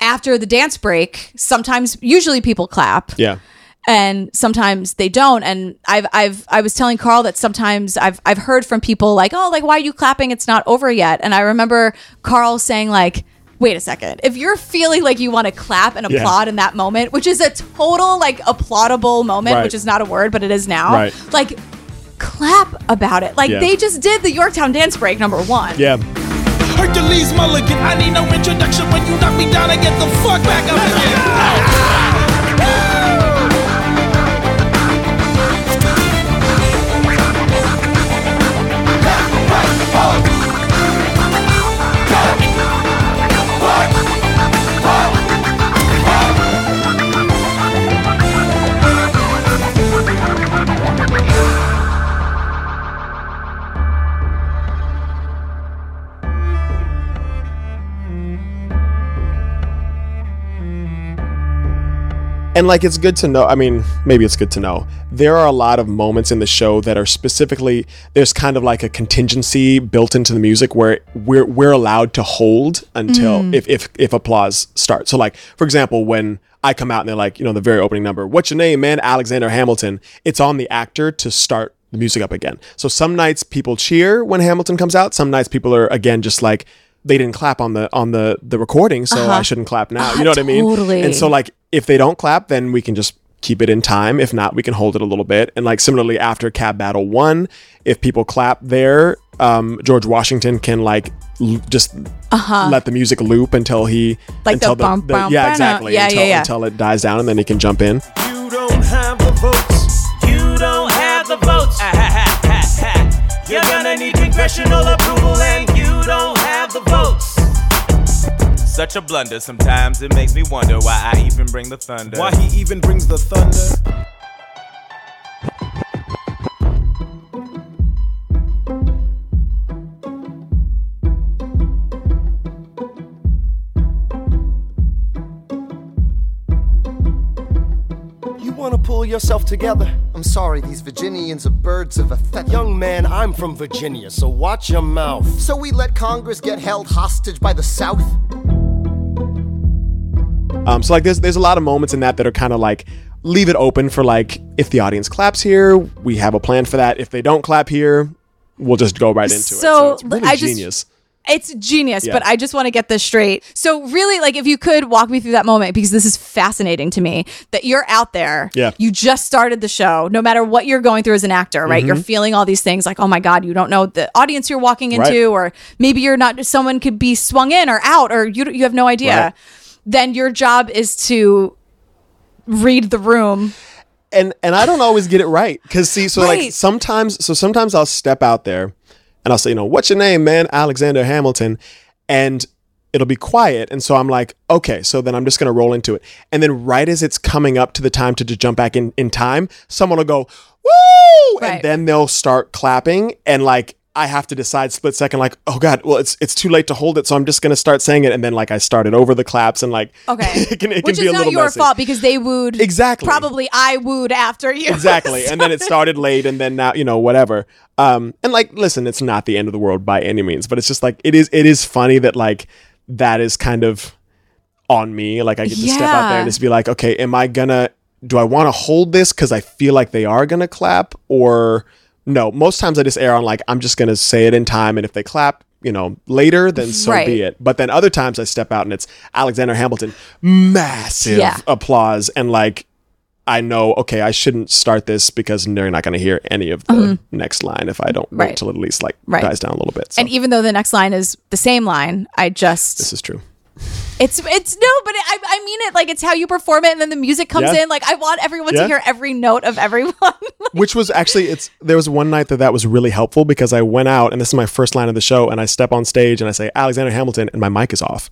after the dance break, sometimes, usually people clap yeah. and sometimes they don't and i've i've i was telling karl that sometimes i've i've heard from people like oh like why are you clapping it's not over yet and i remember karl saying like wait a second if you're feeling like you want to clap and Yeah. applaud in that moment which is a total like applaudable moment Right. which is not a word but it is now Right. like clap about it like Yeah. they just did the yorktown dance break number one Yeah. Hercules Mulligan, I need no introduction. When you knock me down, I get the fuck back up again. And like it's good to know. I mean, maybe it's good to know. There are a lot of moments in the show that are specifically there's kind of like a contingency built into the music where we're we're allowed to hold until if if if applause starts. So like for example, when I come out and they're like, you know, the very opening number, what's your name, man? Alexander Hamilton. It's on the actor to start the music up again. So some nights people cheer when Hamilton comes out. Some nights people are again just like they didn't clap on the on the the recording, so I shouldn't clap now. You know what I mean? Uh-huh. And so like if they don't clap, then we can just keep it in time. If not, we can hold it a little bit. And like similarly after Cab Battle One, if people clap there, um, George Washington can like l- just let the music loop until he Uh-huh. Like the until bum, bum, yeah exactly yeah, until, yeah, yeah. until it dies down and then he can jump in. You don't have the votes. You don't have the votes. Ah, ha, ha, ha, ha. You're gonna need congressional approval, and you don't have the votes. Such a blunder. Sometimes it makes me wonder why I even bring the thunder. Why he even brings the thunder? You wanna pull yourself together? I'm sorry, these Virginians are birds of a feather. Young man, I'm from Virginia, so watch your mouth. So we let Congress get held hostage by the South? Um, so like there's there's a lot of moments in that that are kind of like leave it open for like if the audience claps here, we have a plan for that. If they don't clap here, we'll just go right into it. So, it's really I just- genius. It's genius, Yeah. but I just want to get this straight. So, really, like, if you could walk me through that moment, because this is fascinating to me that you're out there. Yeah. You just started the show. No matter what you're going through as an actor, right? Mm-hmm. You're feeling all these things like, oh my God, you don't know the audience you're walking into, Right. or maybe you're not, someone could be swung in or out, or you, you have no idea. Right. Then your job is to read the room. and and I don't always get it right because see, so Right. like sometimes, so sometimes I'll step out there and I'll say, you know, what's your name, man? Alexander Hamilton, and it'll be quiet, and so I'm like, okay, so then I'm just gonna roll into it, and then right as it's coming up to the time to, to jump back in in time, someone will go, woo, Right. and then they'll start clapping, and like. I have to decide split second, like, oh god, well, it's it's too late to hold it, so I'm just gonna start saying it, and then like I started over the claps, and like, Okay. it can, it Which can be is a not little your messy. fault because they wooed. Exactly. Probably I wooed after you. exactly and then it started late and then now you know whatever um and like listen it's not the end of the world by any means but it's just like it is it is funny that like that is kind of on me like i get to step out there and just be like okay am i gonna do i want to hold this because i feel like they are gonna clap or no most times i just err on like i'm just gonna say it in time and if they clap you know later then so Right. be it but then other times i step out and it's alexander hamilton massive Yeah. applause and like I know, okay, I shouldn't start this because they're not going to hear any of the next line if I don't Mm-hmm. Right. wait till it at least like Right. dies down a little bit. So And even though the next line is the same line, I just this is true. It's it's no, but I I mean it like it's how you perform it, and then the music comes Yeah. in. Like I want everyone Yeah. to hear every note of everyone. Which was actually, it's there was one night that that was really helpful because I went out and this is my first line of the show and I step on stage and I say Alexander Hamilton and my mic is off.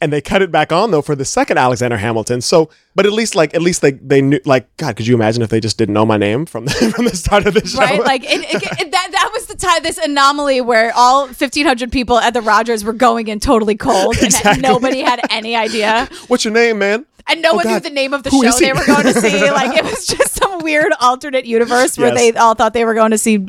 And they cut it back on though for the second Alexander Hamilton. So, but at least like at least they they knew like God. Could you imagine if they just didn't know my name from the, from the start of the show? right? Like it, it, it- that that was time this anomaly where all fifteen hundred people at the Rodgers were going in totally cold, Exactly. and nobody had any idea, What's your name, man? and no Oh, one knew the name of the Who show they were going to see. Like it was just some weird alternate universe where Yes. they all thought they were going to see.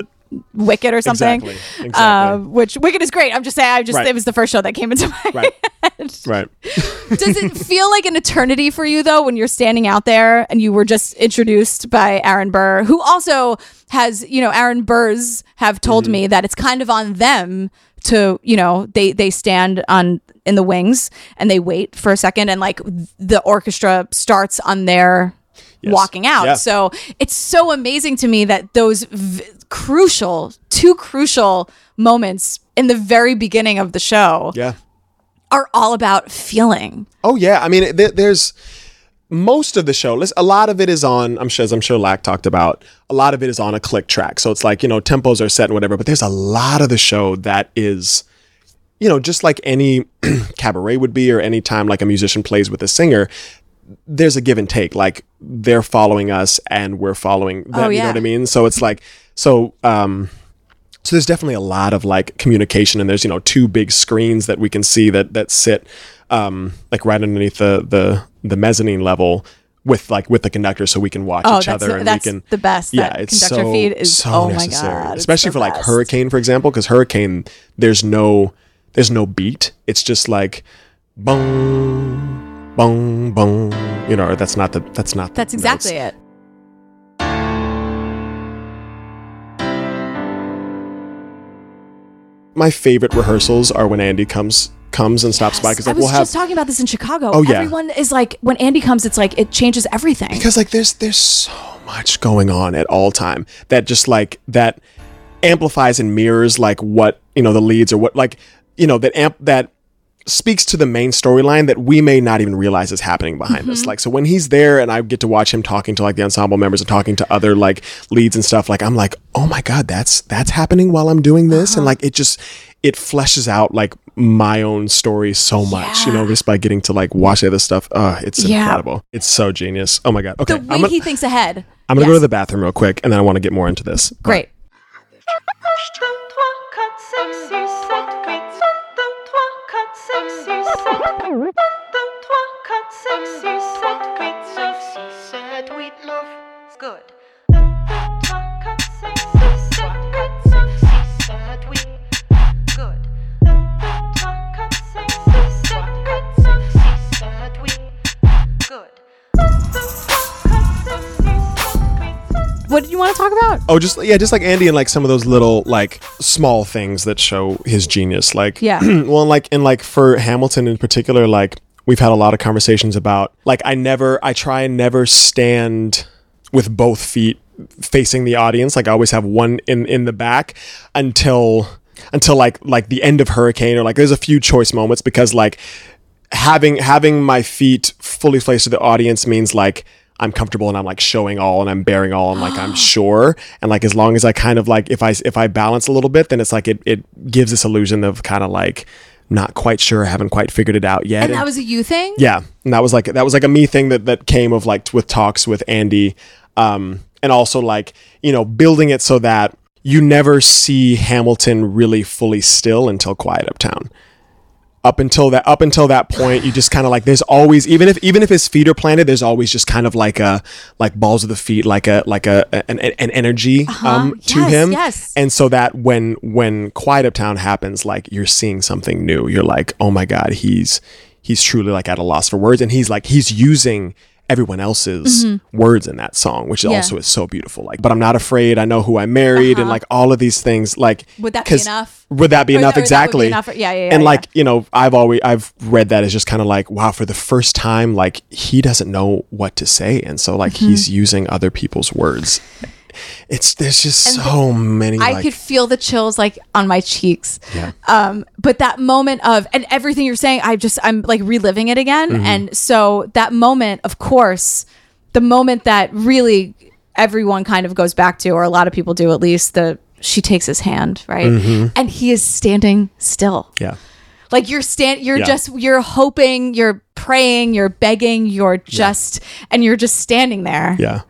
Wicked or something, Exactly. Exactly. Uh, which Wicked is great. I'm just saying, I just Right. it was the first show that came into my Right. head. Right. Does it feel like an eternity for you though when you're standing out there and you were just introduced by Aaron Burr, who also has, you know, Aaron Burrs have told Mm-hmm. me that it's kind of on them to, you know, they they stand on in the wings and they wait for a second and like the orchestra starts on their Yes. walking out. Yeah. So it's so amazing to me that those v- crucial, two crucial moments in the very beginning of the show Yeah. are all about feeling. Oh yeah, I mean, there, there's most of the show. A lot of it is on. I'm sure, as I'm sure Lac talked about. A lot of it is on a click track, so it's like you know tempos are set and whatever. But there's a lot of the show that is, you know, just like any cabaret would be, or any time like a musician plays with a singer. There's a give and take. Like they're following us and we're following them. Oh, You know what I mean? So it's like so. um so there's definitely a lot of like communication and there's you know two big screens that we can see that that sit um like right underneath the the the mezzanine level with like with the conductor so we can watch Oh, each other the- and that's we can the best. yeah That it's conductor so, feed is- so oh my necessary God, especially for like hurricane for example because hurricane there's no there's no beat it's just like boom boom boom you know that's not the that's not the That's exactly notes. it. My favorite rehearsals are when Andy comes comes and stops by because I was we'll have just talking about this in Chicago. Oh, yeah. Everyone is like, when Andy comes, it's like it changes everything. because like there's there's so much going on at all time that just like that amplifies and mirrors like what you know the leads or what like you know that amp that speaks to the main storyline that we may not even realize is happening behind us like so when he's there and i get to watch him talking to like the ensemble members and talking to other like leads and stuff like i'm like oh my god that's that's happening while i'm doing this? And like it just it fleshes out like my own story so much you know just by getting to like watch the other stuff. Uh it's Yeah. incredible. It's so genius. Oh my god. Okay the way I'm gonna- he thinks ahead. I'm gonna go to the bathroom real quick, and then I want to get more into this. Great. Good. You want to talk about? Oh, just yeah, just like Andy and like some of those little like small things that show his genius. Like, Yeah. well, and like and like for Hamilton in particular, like we've had a lot of conversations about like I never, I try and never stand with both feet facing the audience. Like I always have one in in the back until until like like the end of Hurricane or like there's a few choice moments because like having having my feet fully placed to the audience means like I'm comfortable and I'm like showing all and I'm bearing all and like I'm sure and like as long as I kind of like if I if I balance a little bit then it's like it it gives this illusion of kind of like not quite sure haven't quite figured it out yet And that was a you thing? yeah, and that was like that was like a me thing that that came of like with talks with Andy, um, and also like you know building it so that you never see Hamilton really fully still until Quiet Uptown. Up until that, up until that point, you just kind of like there's always even if even if his feet are planted, there's always just kind of like a like balls of the feet, like a like a an, an energy um to Yes, him, yes. and so that when when Quiet Uptown happens, like you're seeing something new. You're like, oh my god, he's he's truly like at a loss for words, and he's like he's using everyone else's words in that song, which Mm-hmm. Yeah. also is so beautiful. Like, but I'm not afraid. I know who I married, and like all of these things. Like, Uh-huh. Would that be enough? Would that be Or- enough? or would be exactly. enough for- yeah, yeah, yeah, And yeah. like you know, I've always I've read that as just kind of like wow, for the first time, like he doesn't know what to say, and so like Mm-hmm. he's using other people's words. It's there's just so many. I like, could feel the chills like on my cheeks. Yeah. Um, but that moment of and everything you're saying, I just I'm like reliving it again. Mm-hmm. And so that moment, of course, the moment that really everyone kind of goes back to, or a lot of people do at least, the she takes his hand, right? Mm-hmm. And he is standing still. yeah. Like you're stand you're Yeah. just you're hoping, you're praying, you're begging, you're just and you're just standing there. Yeah.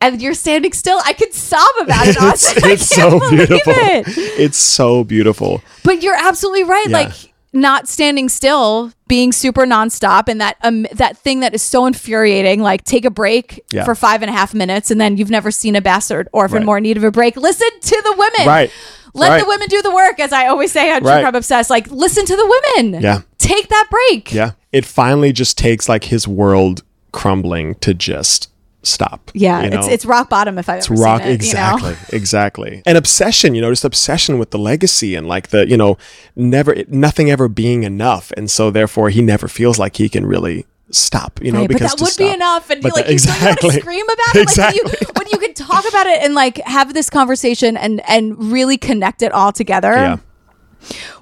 And you're standing still. I could sob about it. It's, Austin. I it's can't so believe beautiful. it. It's so beautiful. But you're absolutely right. Yeah. Like not standing still, being super nonstop, and that um, that thing that is so infuriating. Like take a break Yeah. for five and a half minutes, and then you've never seen a bastard orphan Right. more in need of a break. Listen to the women. Right. Let Right. the women do the work, as I always say on True Right. Crime Obsessed. Like listen to the women. Yeah. Take that break. Yeah. It finally just takes like his world crumbling to just stop. Yeah. you it's know? it's rock bottom if I've It's ever rock seen it. you know? exactly exactly an obsession you know just obsession with the legacy and like the you know never it, nothing ever being enough and so therefore he never feels like he can really stop you know Right, but because that to would be enough, and But like that- you, don't you want to exactly. scream about it, like when you, Exactly. when you can talk about it and like have this conversation and and really connect it all together. yeah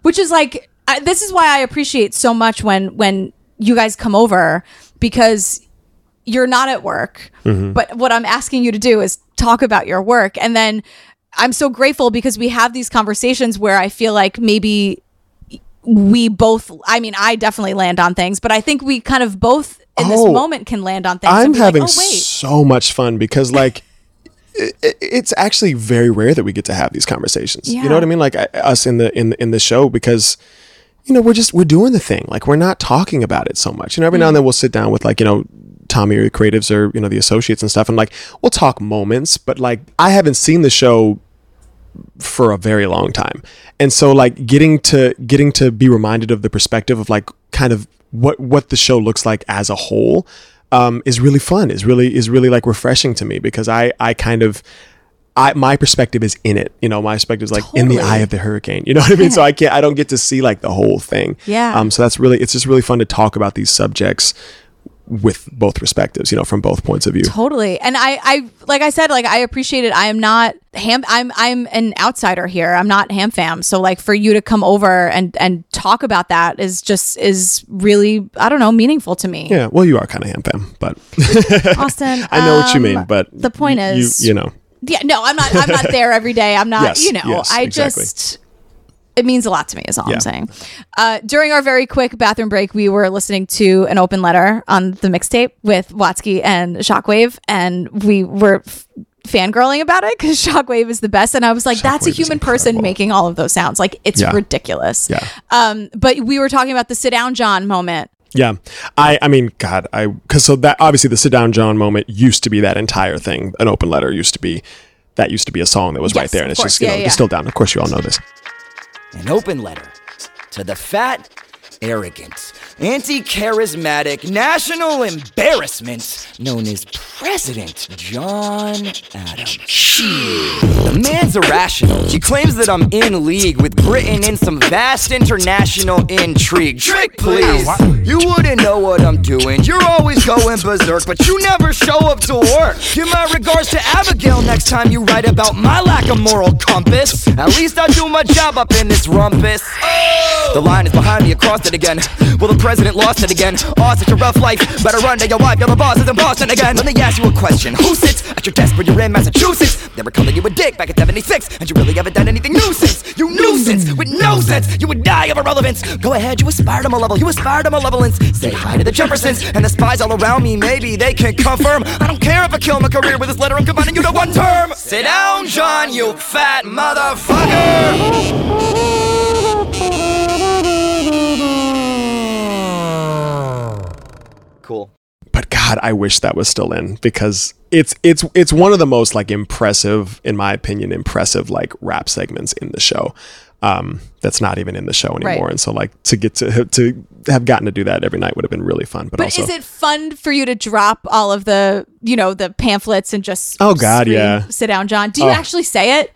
which is like I, this is why I appreciate so much when when you guys come over because you're not at work, mm-hmm. but what I'm asking you to do is talk about your work, and then I'm so grateful because we have these conversations where I feel like maybe we both I mean I definitely land on things, but I think we kind of both in this Oh, moment can land on things. i'm be like, having oh wait, so much fun because like it's actually very rare that we get to have these conversations. You know what i mean? Like I- us in the in the, in the show because you know we're just we're doing the thing. Like we're not talking about it so much. You know every mm. now and then we'll sit down with like you know tommy or the creatives or you know the associates and stuff and like we'll talk moments but like i haven't seen the show for a very long time and so like getting to getting to be reminded of the perspective of like kind of what what the show looks like as a whole um, is really fun is really is really like refreshing to me because i i kind of I my perspective is in it. You know, my perspective is like in the eye of the hurricane. You know what I mean? so I can't I don't get to see like the whole thing. Yeah. Um so that's really it's just really fun to talk about these subjects with both perspectives, you know, from both points of view. Totally. And I, I, like I said, like I appreciate it. I am not ham. I'm, I'm an outsider here. I'm not ham fam. So like for you to come over and, and talk about that is just, is really, I don't know, meaningful to me. Yeah, well, you are kind of ham fam, but Austin. I know what you mean. um, But the point you, is, you know, yeah, no, I'm not, I'm not there every day. I'm not, Yes, you know, yes, I exactly. just, it means a lot to me is all Yeah. I'm saying. Uh, during our very quick bathroom break, we were listening to an open letter on the mixtape with Watsky and Shockwave, and we were f- fangirling about it because Shockwave is the best. And I was like, that's a human person making all of those sounds. Like, it's Yeah. ridiculous. Yeah. Um, but we were talking about the sit down John moment. yeah. I, I mean, God, I because so that obviously the sit down John moment used to be that entire thing. An open letter used to be that used to be a song that was right there, and it's course. just you Yeah, know yeah. it's still down. Of course, you all know this. An open letter to the fat, arrogant, anti charismatic, national embarrassment known as President John Adams. The man's irrational. He claims that I'm in league with Britain in some vast international intrigue. Trick, please. You wouldn't know what I'm doing. You're always going berserk, but you never show up to work. Give my regards to Abigail next time you write about my lack of moral compass. At least I do my job up in this rumpus. The line is behind me, I crossed it again. Well, the president lost it again. Oh, such a rough life. Better run to your wife, you're the boss is in Boston again. Let me ask you a question. Who sits at your desk when you're in Massachusetts? They were calling you a dick back in 76, and you really haven't done anything new since. You nuisance with no sense. You would die of irrelevance. Go ahead, you aspire to my level. You aspire to malevolence. Say hi to the Jeffersons and the spies all around me. Maybe they can confirm. I don't care if I kill my career with this letter. I'm combining you to one term. Sit down, John, you fat motherfucker. God, I wish that was still in because it's it's it's one of the most like impressive, in my opinion, impressive like rap segments in the show. Um, that's not even in the show anymore, Right. and so like to get to to have gotten to do that every night would have been really fun. But, But also, is it fun for you to drop all of the, you know, the pamphlets and just Oh, God, scream, yeah. sit down, John? Do you Oh. actually say it?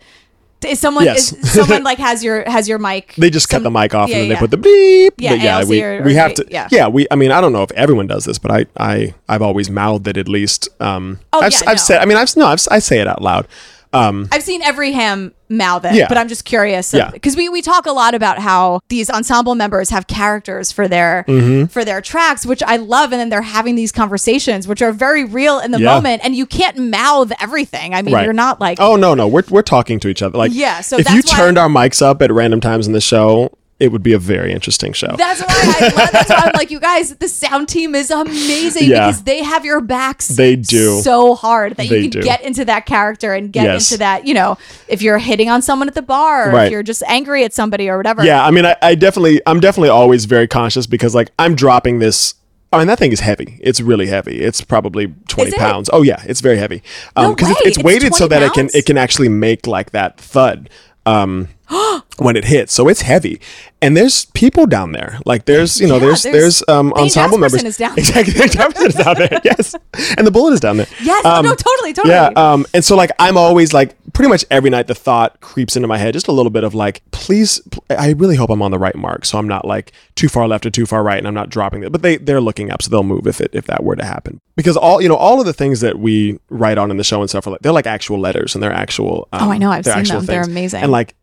Is someone Yes. is someone like has your has your mic? they just some- cut the mic off yeah, and then yeah. they put the beep. Yeah, but yeah, ALC we or- we have to. yeah. Yeah. we. I mean, I don't know if everyone does this, but I I I've always mouthed it at least. Um, Oh, I've, yeah, I've no. said. I mean, I've no, I've, I say it out loud. Um, I've seen every ham mouth it, Yeah. but I'm just curious Yeah. because we we talk a lot about how these ensemble members have characters for their Mm-hmm. for their tracks, which I love, and then they're having these conversations which are very real in the Yeah. moment, and you can't mouth everything. I mean, Right. you're not like Oh no, no, we're we're talking to each other. Like Yeah, so if you turned our mics up at random times in the show, it would be a very interesting show. That's why I love, that's why I'm like, you guys, the sound team is amazing Yeah. because they have your backs. They do. so hard that They you can do. get into that character and get Yes. into that. You know, if you're hitting on someone at the bar, or Right. if you're just angry at somebody or whatever. yeah, I mean, I, I definitely, I'm definitely always very conscious because like I'm dropping this. I mean, that thing is heavy. It's really heavy. It's probably twenty it? pounds. Oh yeah, it's very heavy. No because it's, it's It's weighted so 20 that it can it can actually make like that thud. Um, when it hits, so it's heavy, and there's people down there. Like there's, you know, Yeah, there's there's- there's, um ensemble members. is down there. Exactly, Dane Jasperson is down there. Yes, and the bullet is down there. Yes. Oh, no, totally, totally. Yeah, um, and so like I'm always like pretty much every night the thought creeps into my head just a little bit of like, please, pl- I really hope I'm on the right mark, so I'm not like too far left or too far right, and I'm not dropping it. But they they're looking up, so they'll move if it if that were to happen. Because all you know, all of the things that we write on in the show and stuff are like they're like actual letters and they're actual. Um, Oh, I know. I've seen them. They're amazing. And like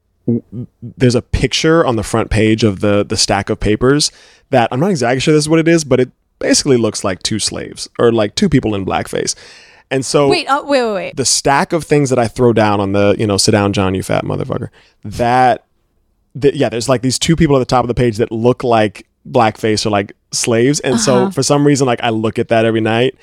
there's a picture on the front page of the the stack of papers that I'm not exactly sure this is what it is, but it basically looks like two slaves or like two people in blackface. And so Wait, oh, wait, wait, wait. the stack of things that I throw down on the, you know, sit down, John, you fat motherfucker. That, that yeah, there's like these two people at the top of the page that look like blackface or like slaves, and Uh-huh. so for some reason, like I look at that every night.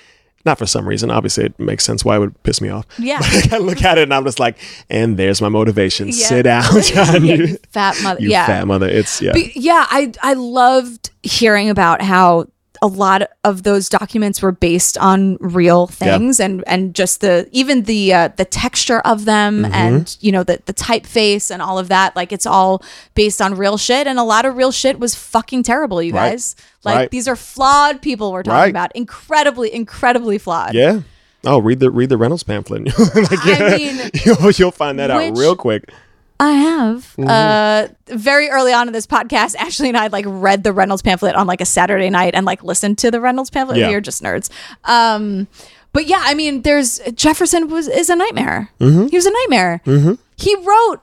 Not for some reason, obviously it makes sense why it would piss me off. Yeah. I look at it and I'm just like, and there's my motivation. Yeah. Sit down, John. Yeah, you, fat mother. you yeah. fat mother. It's yeah. Be- yeah, I I loved hearing about how a lot of those documents were based on real Yeah. things and and just the even the uh, the texture of them Mm-hmm. and you know the the typeface and all of that like it's all based on real shit and a lot of real shit was fucking terrible you Right. guys like Right. these are flawed people we're talking Right. about incredibly incredibly flawed yeah. Oh, read the read the Reynolds pamphlet. like, I mean, you'll, you'll find that out real quick. I have. Mm-hmm. Uh, very early on in this podcast, Ashley and I like read the Reynolds pamphlet on like a Saturday night and like listened to the Reynolds pamphlet. Yeah. We are just nerds. Um, but yeah, I mean, there's Jefferson was is a nightmare. Mm-hmm. He was a nightmare. He wrote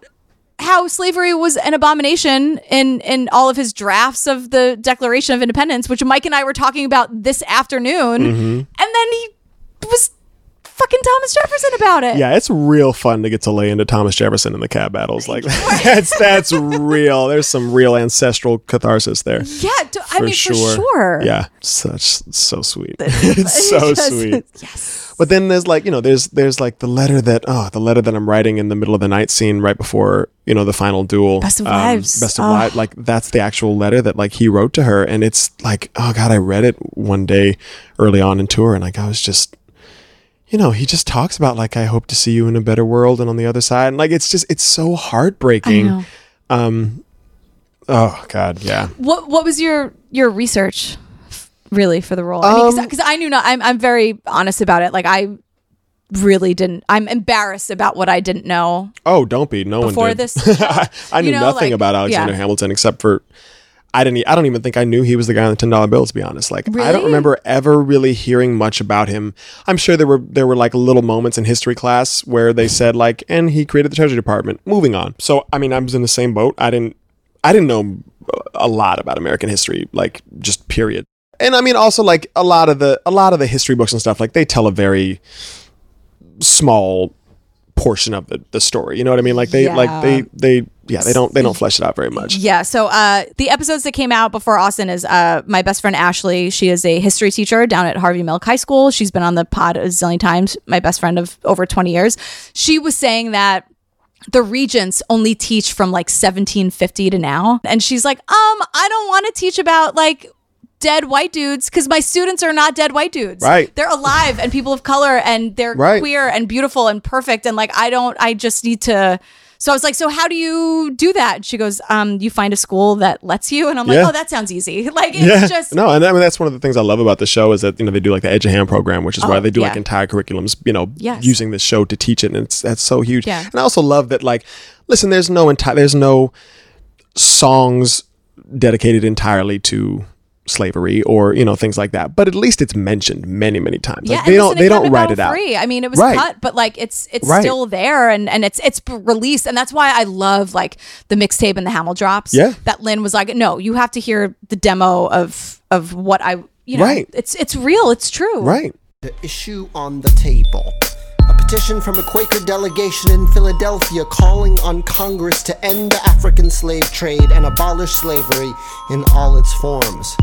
how slavery was an abomination in in all of his drafts of the Declaration of Independence, which Mike and I were talking about this afternoon, Mm-hmm. and then he was fucking Thomas Jefferson about it. Yeah, it's real fun to get to lay into Thomas Jefferson in the cab battles. Like that's that's real. There's some real ancestral catharsis there. Yeah, I mean for sure. Yeah, such so sweet. it's so Just- sweet. Yes. But then there's like you know there's there's like the letter that oh the letter that I'm writing in the middle of the night scene right before you know the final duel. Um, Best of Wives. Best of Oh. wives. Like that's the actual letter that like he wrote to her, and it's like oh god, I read it one day early on in tour, and like I was just. You know, he just talks about like I hope to see you in a better world and on the other side. And like it's just it's so heartbreaking. Um oh god, yeah. What What was your your research really for the role? I Um, because I knew not. I'm I'm very honest about it. Like I really didn't. I'm embarrassed about what I didn't know. Oh, don't be. No one did. this I, I knew know, nothing like, about Alexander yeah. Hamilton except for I didn't. I don't even think I knew he was the guy on the ten dollar bill. To be honest, like I don't remember ever really hearing much about him. I'm sure there were there were like little moments in history class where they said like, and he created the Treasury Department. Moving on. So I mean, I was in the same boat. I didn't. I didn't know a lot about American history, like just period. And I mean, also like a lot of the a lot of the history books and stuff, like they tell a very small portion of the, the story. You know what I mean? Like they like Yeah. they they yeah they don't they don't flesh it out very much. Yeah. So uh, the episodes that came out before Austin is uh, my best friend Ashley. She is a history teacher down at Harvey Milk High School. She's been on the pod a zillion times. My best friend of over 20 years. She was saying that the regents only teach from like 1750 to now. And she's like, um, I don't want to teach about like dead white dudes because my students are not dead white dudes. Right. They're alive and people of color and they're Right. queer and beautiful and perfect. And like, I don't, I just need to. So I was like, so how do you do that? And she goes, um, you find a school that lets you. And I'm like, Yeah. oh, that sounds easy. Like, it's Yeah, just, no, and I mean that's one of the things I love about the show is that you know they do like the EduHam program, which is why Oh, they do like entire curriculums, you know, Yes. using this show to teach it, and it's that's so huge. Yeah. And I also love that like, listen, there's no entire there's no songs dedicated entirely to slavery or you know things like that, but at least it's mentioned many many times. yeah, Like, they don't they don't write it out. Free. I mean, it was Right. cut, but like it's it's Right. still there, and and it's it's released, and that's why I love like the mixtape and the Hamildrops. Yeah. that Lin was like, no, you have to hear the demo of of what I, you know, Right. It's it's real, it's true, right? The issue on the table. Petition from a Quaker delegation in Philadelphia calling on Congress to end the African slave trade and abolish slavery in all its forms.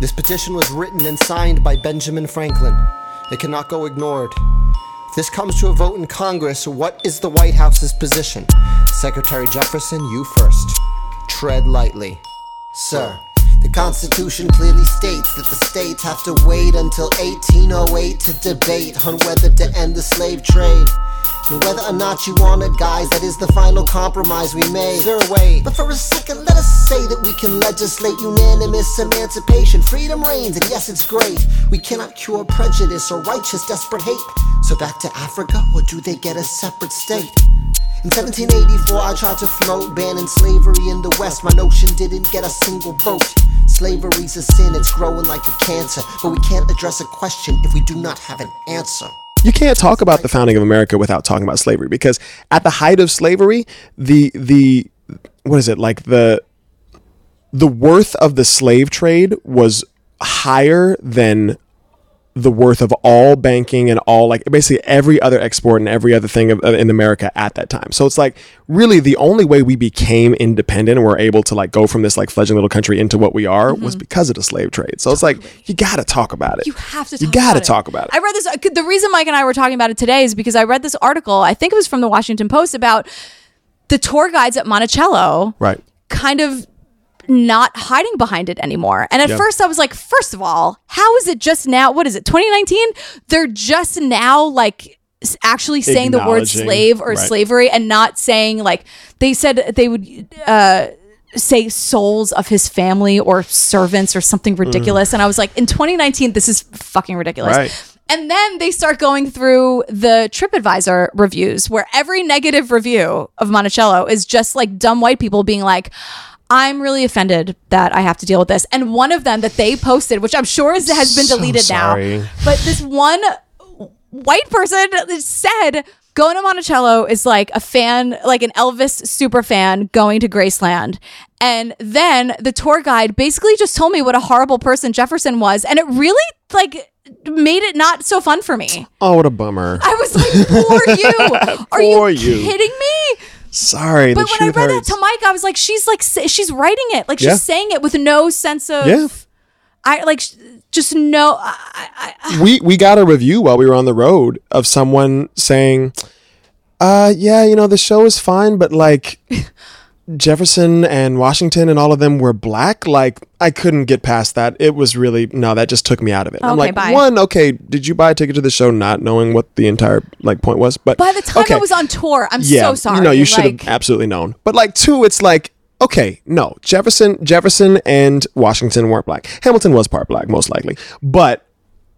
This petition was written and signed by Benjamin Franklin. It cannot go ignored. If this comes to a vote in Congress, what is the White House's position? Secretary Jefferson, you first. Tread lightly. Sir, the Constitution clearly states that the states have to wait until 1808 to debate on whether to end the slave trade. Whether or not you want it, guys, that is the final compromise we made. Sir, wait. But for a second, let us say that we can legislate unanimous emancipation. Freedom reigns, and yes, it's great. We cannot cure prejudice or righteous desperate hate. So back to Africa, or do they get a separate state? In 1784, I tried to float banning slavery in the West. My notion didn't get a single vote. Slavery's a sin, it's growing like a cancer. But we can't address a question if we do not have an answer. You can't talk about the founding of America without talking about slavery because at the height of slavery, the the what is it like the the worth of the slave trade was higher than the worth of all banking and all like basically every other export and every other thing of, uh, in America at that time. So it's like really the only way we became independent and were able to like go from this like fledgling little country into what we are was because of the slave trade. So it's like you got to talk about it. You have to. You got to talk about it. I read this. uh, The reason Mike and I were talking about it today is because I read this article. I think it was from the Washington Post about the tour guides at Monticello right. kind of not hiding behind it anymore. And at Yeah. first I was like, first of all, how is it just now? What is it? 2019? They're just now like actually saying the word slave or right. slavery and not saying like they said they would uh say souls of his family or servants or something ridiculous and I was like in 2019 this is fucking ridiculous. Right. And then they start going through the TripAdvisor reviews where every negative review of Monticello is just like dumb white people being like, I'm really offended that I have to deal with this. And one of them that they posted, which I'm sure is, has been So deleted sorry. now, but this one white person said going to Monticello is like a fan, like an Elvis super fan going to Graceland. And then the tour guide basically just told me what a horrible person Jefferson was. And it really like made it not so fun for me. Oh, what a bummer. I was like, poor you. Are you, Poor you. kidding me? Sorry. But when I read hurts. that to Mike, I was like, she's like, she's writing it. Like she's Yeah. saying it with no sense of, Yeah. I like just no. I, I, we we got a review while we were on the road of someone saying, "Uh, yeah, you know, the show is fine, but like Jefferson and Washington and all of them were black. Like I couldn't get past that. It was really no, that just took me out of it. I'm like, bye. one, okay, did you buy a ticket to the show not knowing what the entire like point was? But by the time okay. I was on tour, I'm yeah, so sorry. No, you should Like, have absolutely known. But like two, it's like okay, no, Jefferson, Jefferson and Washington weren't black. Hamilton was part black, most likely. But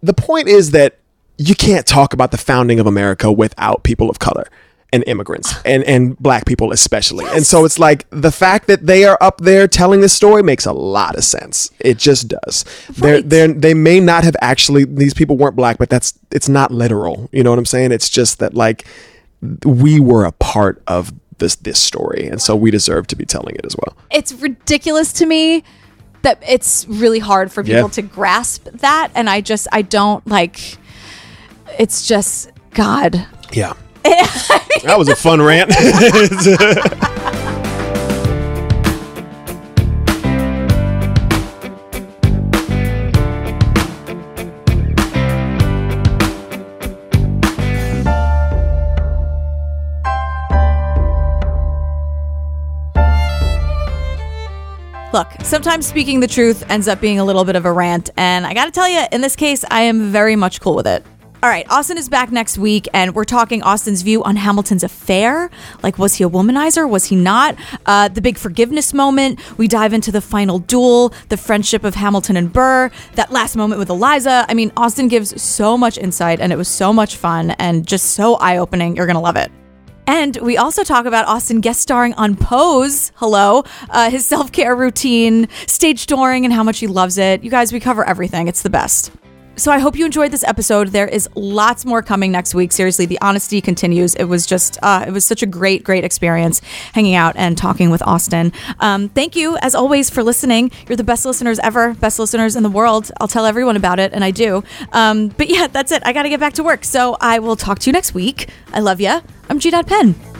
the point is that you can't talk about the founding of America without people of color and immigrants and and black people especially. And so it's like the fact that they are up there telling this story makes a lot of sense. It just does. They're they are they may not have actually these people weren't black, but that's it's not literal. You know what I'm saying? It's just that like we were a part of this this story and so we deserve to be telling it as well. it's ridiculous to me that it's really hard for people Yeah. to grasp that, and I just I don't like. It's just God. Yeah. that was a fun rant. Look, sometimes speaking the truth ends up being a little bit of a rant, and I gotta tell you, in this case, I am very much cool with it. All right, Austin is back next week, and we're talking Austin's view on Hamilton's affair. Like, was he a womanizer? Was he not? Uh, the big forgiveness moment. We dive into the final duel, the friendship of Hamilton and Burr, that last moment with Eliza. I mean, Austin gives so much insight, and it was so much fun and just so eye opening. You're gonna love it. And we also talk about Austin guest starring on Pose. Hello. Uh, his self care routine, stage touring, and how much he loves it. You guys, we cover everything. It's the best. So I hope you enjoyed this episode. There is lots more coming next week. Seriously, the honesty continues. It was just, uh, it was such a great, great experience hanging out and talking with Austin. Um, thank you, as always, for listening. You're the best listeners ever, best listeners in the world. I'll tell everyone about it, and I do. Um, but yeah, that's it. I got to get back to work. So I will talk to you next week. I love you. I'm G. Penn.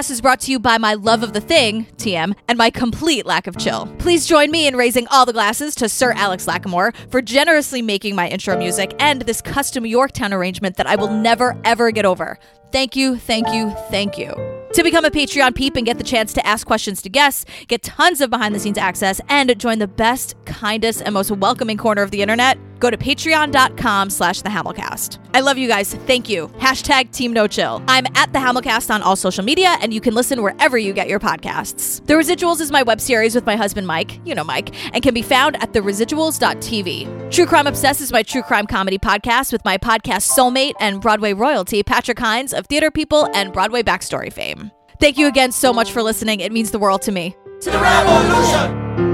Hamilcast is brought to you by my love of the thing, TM, and my complete lack of chill. Please join me in raising all the glasses to Sir Alex Lacamoire for generously making my intro music and this custom Yorktown arrangement that I will never, ever get over. Thank you, thank you, thank you. To become a Patreon peep and get the chance to ask questions to guests, get tons of behind the scenes access, and join the best, kindest, and most welcoming corner of the internet, go to patreon.com slash the Hamilcast. I love you guys. Thank you. Hashtag Team No Chill. I'm at the Hamilcast on all social media, and you can listen wherever you get your podcasts. The Residuals is my web series with my husband Mike, you know Mike, and can be found at theresiduals.tv. True Crime Obsessed is my true crime comedy podcast with my podcast soulmate and Broadway royalty, Patrick Hinds of Theater People and Broadway Backstory fame. Thank you again so much for listening. It means the world to me. To the revolution.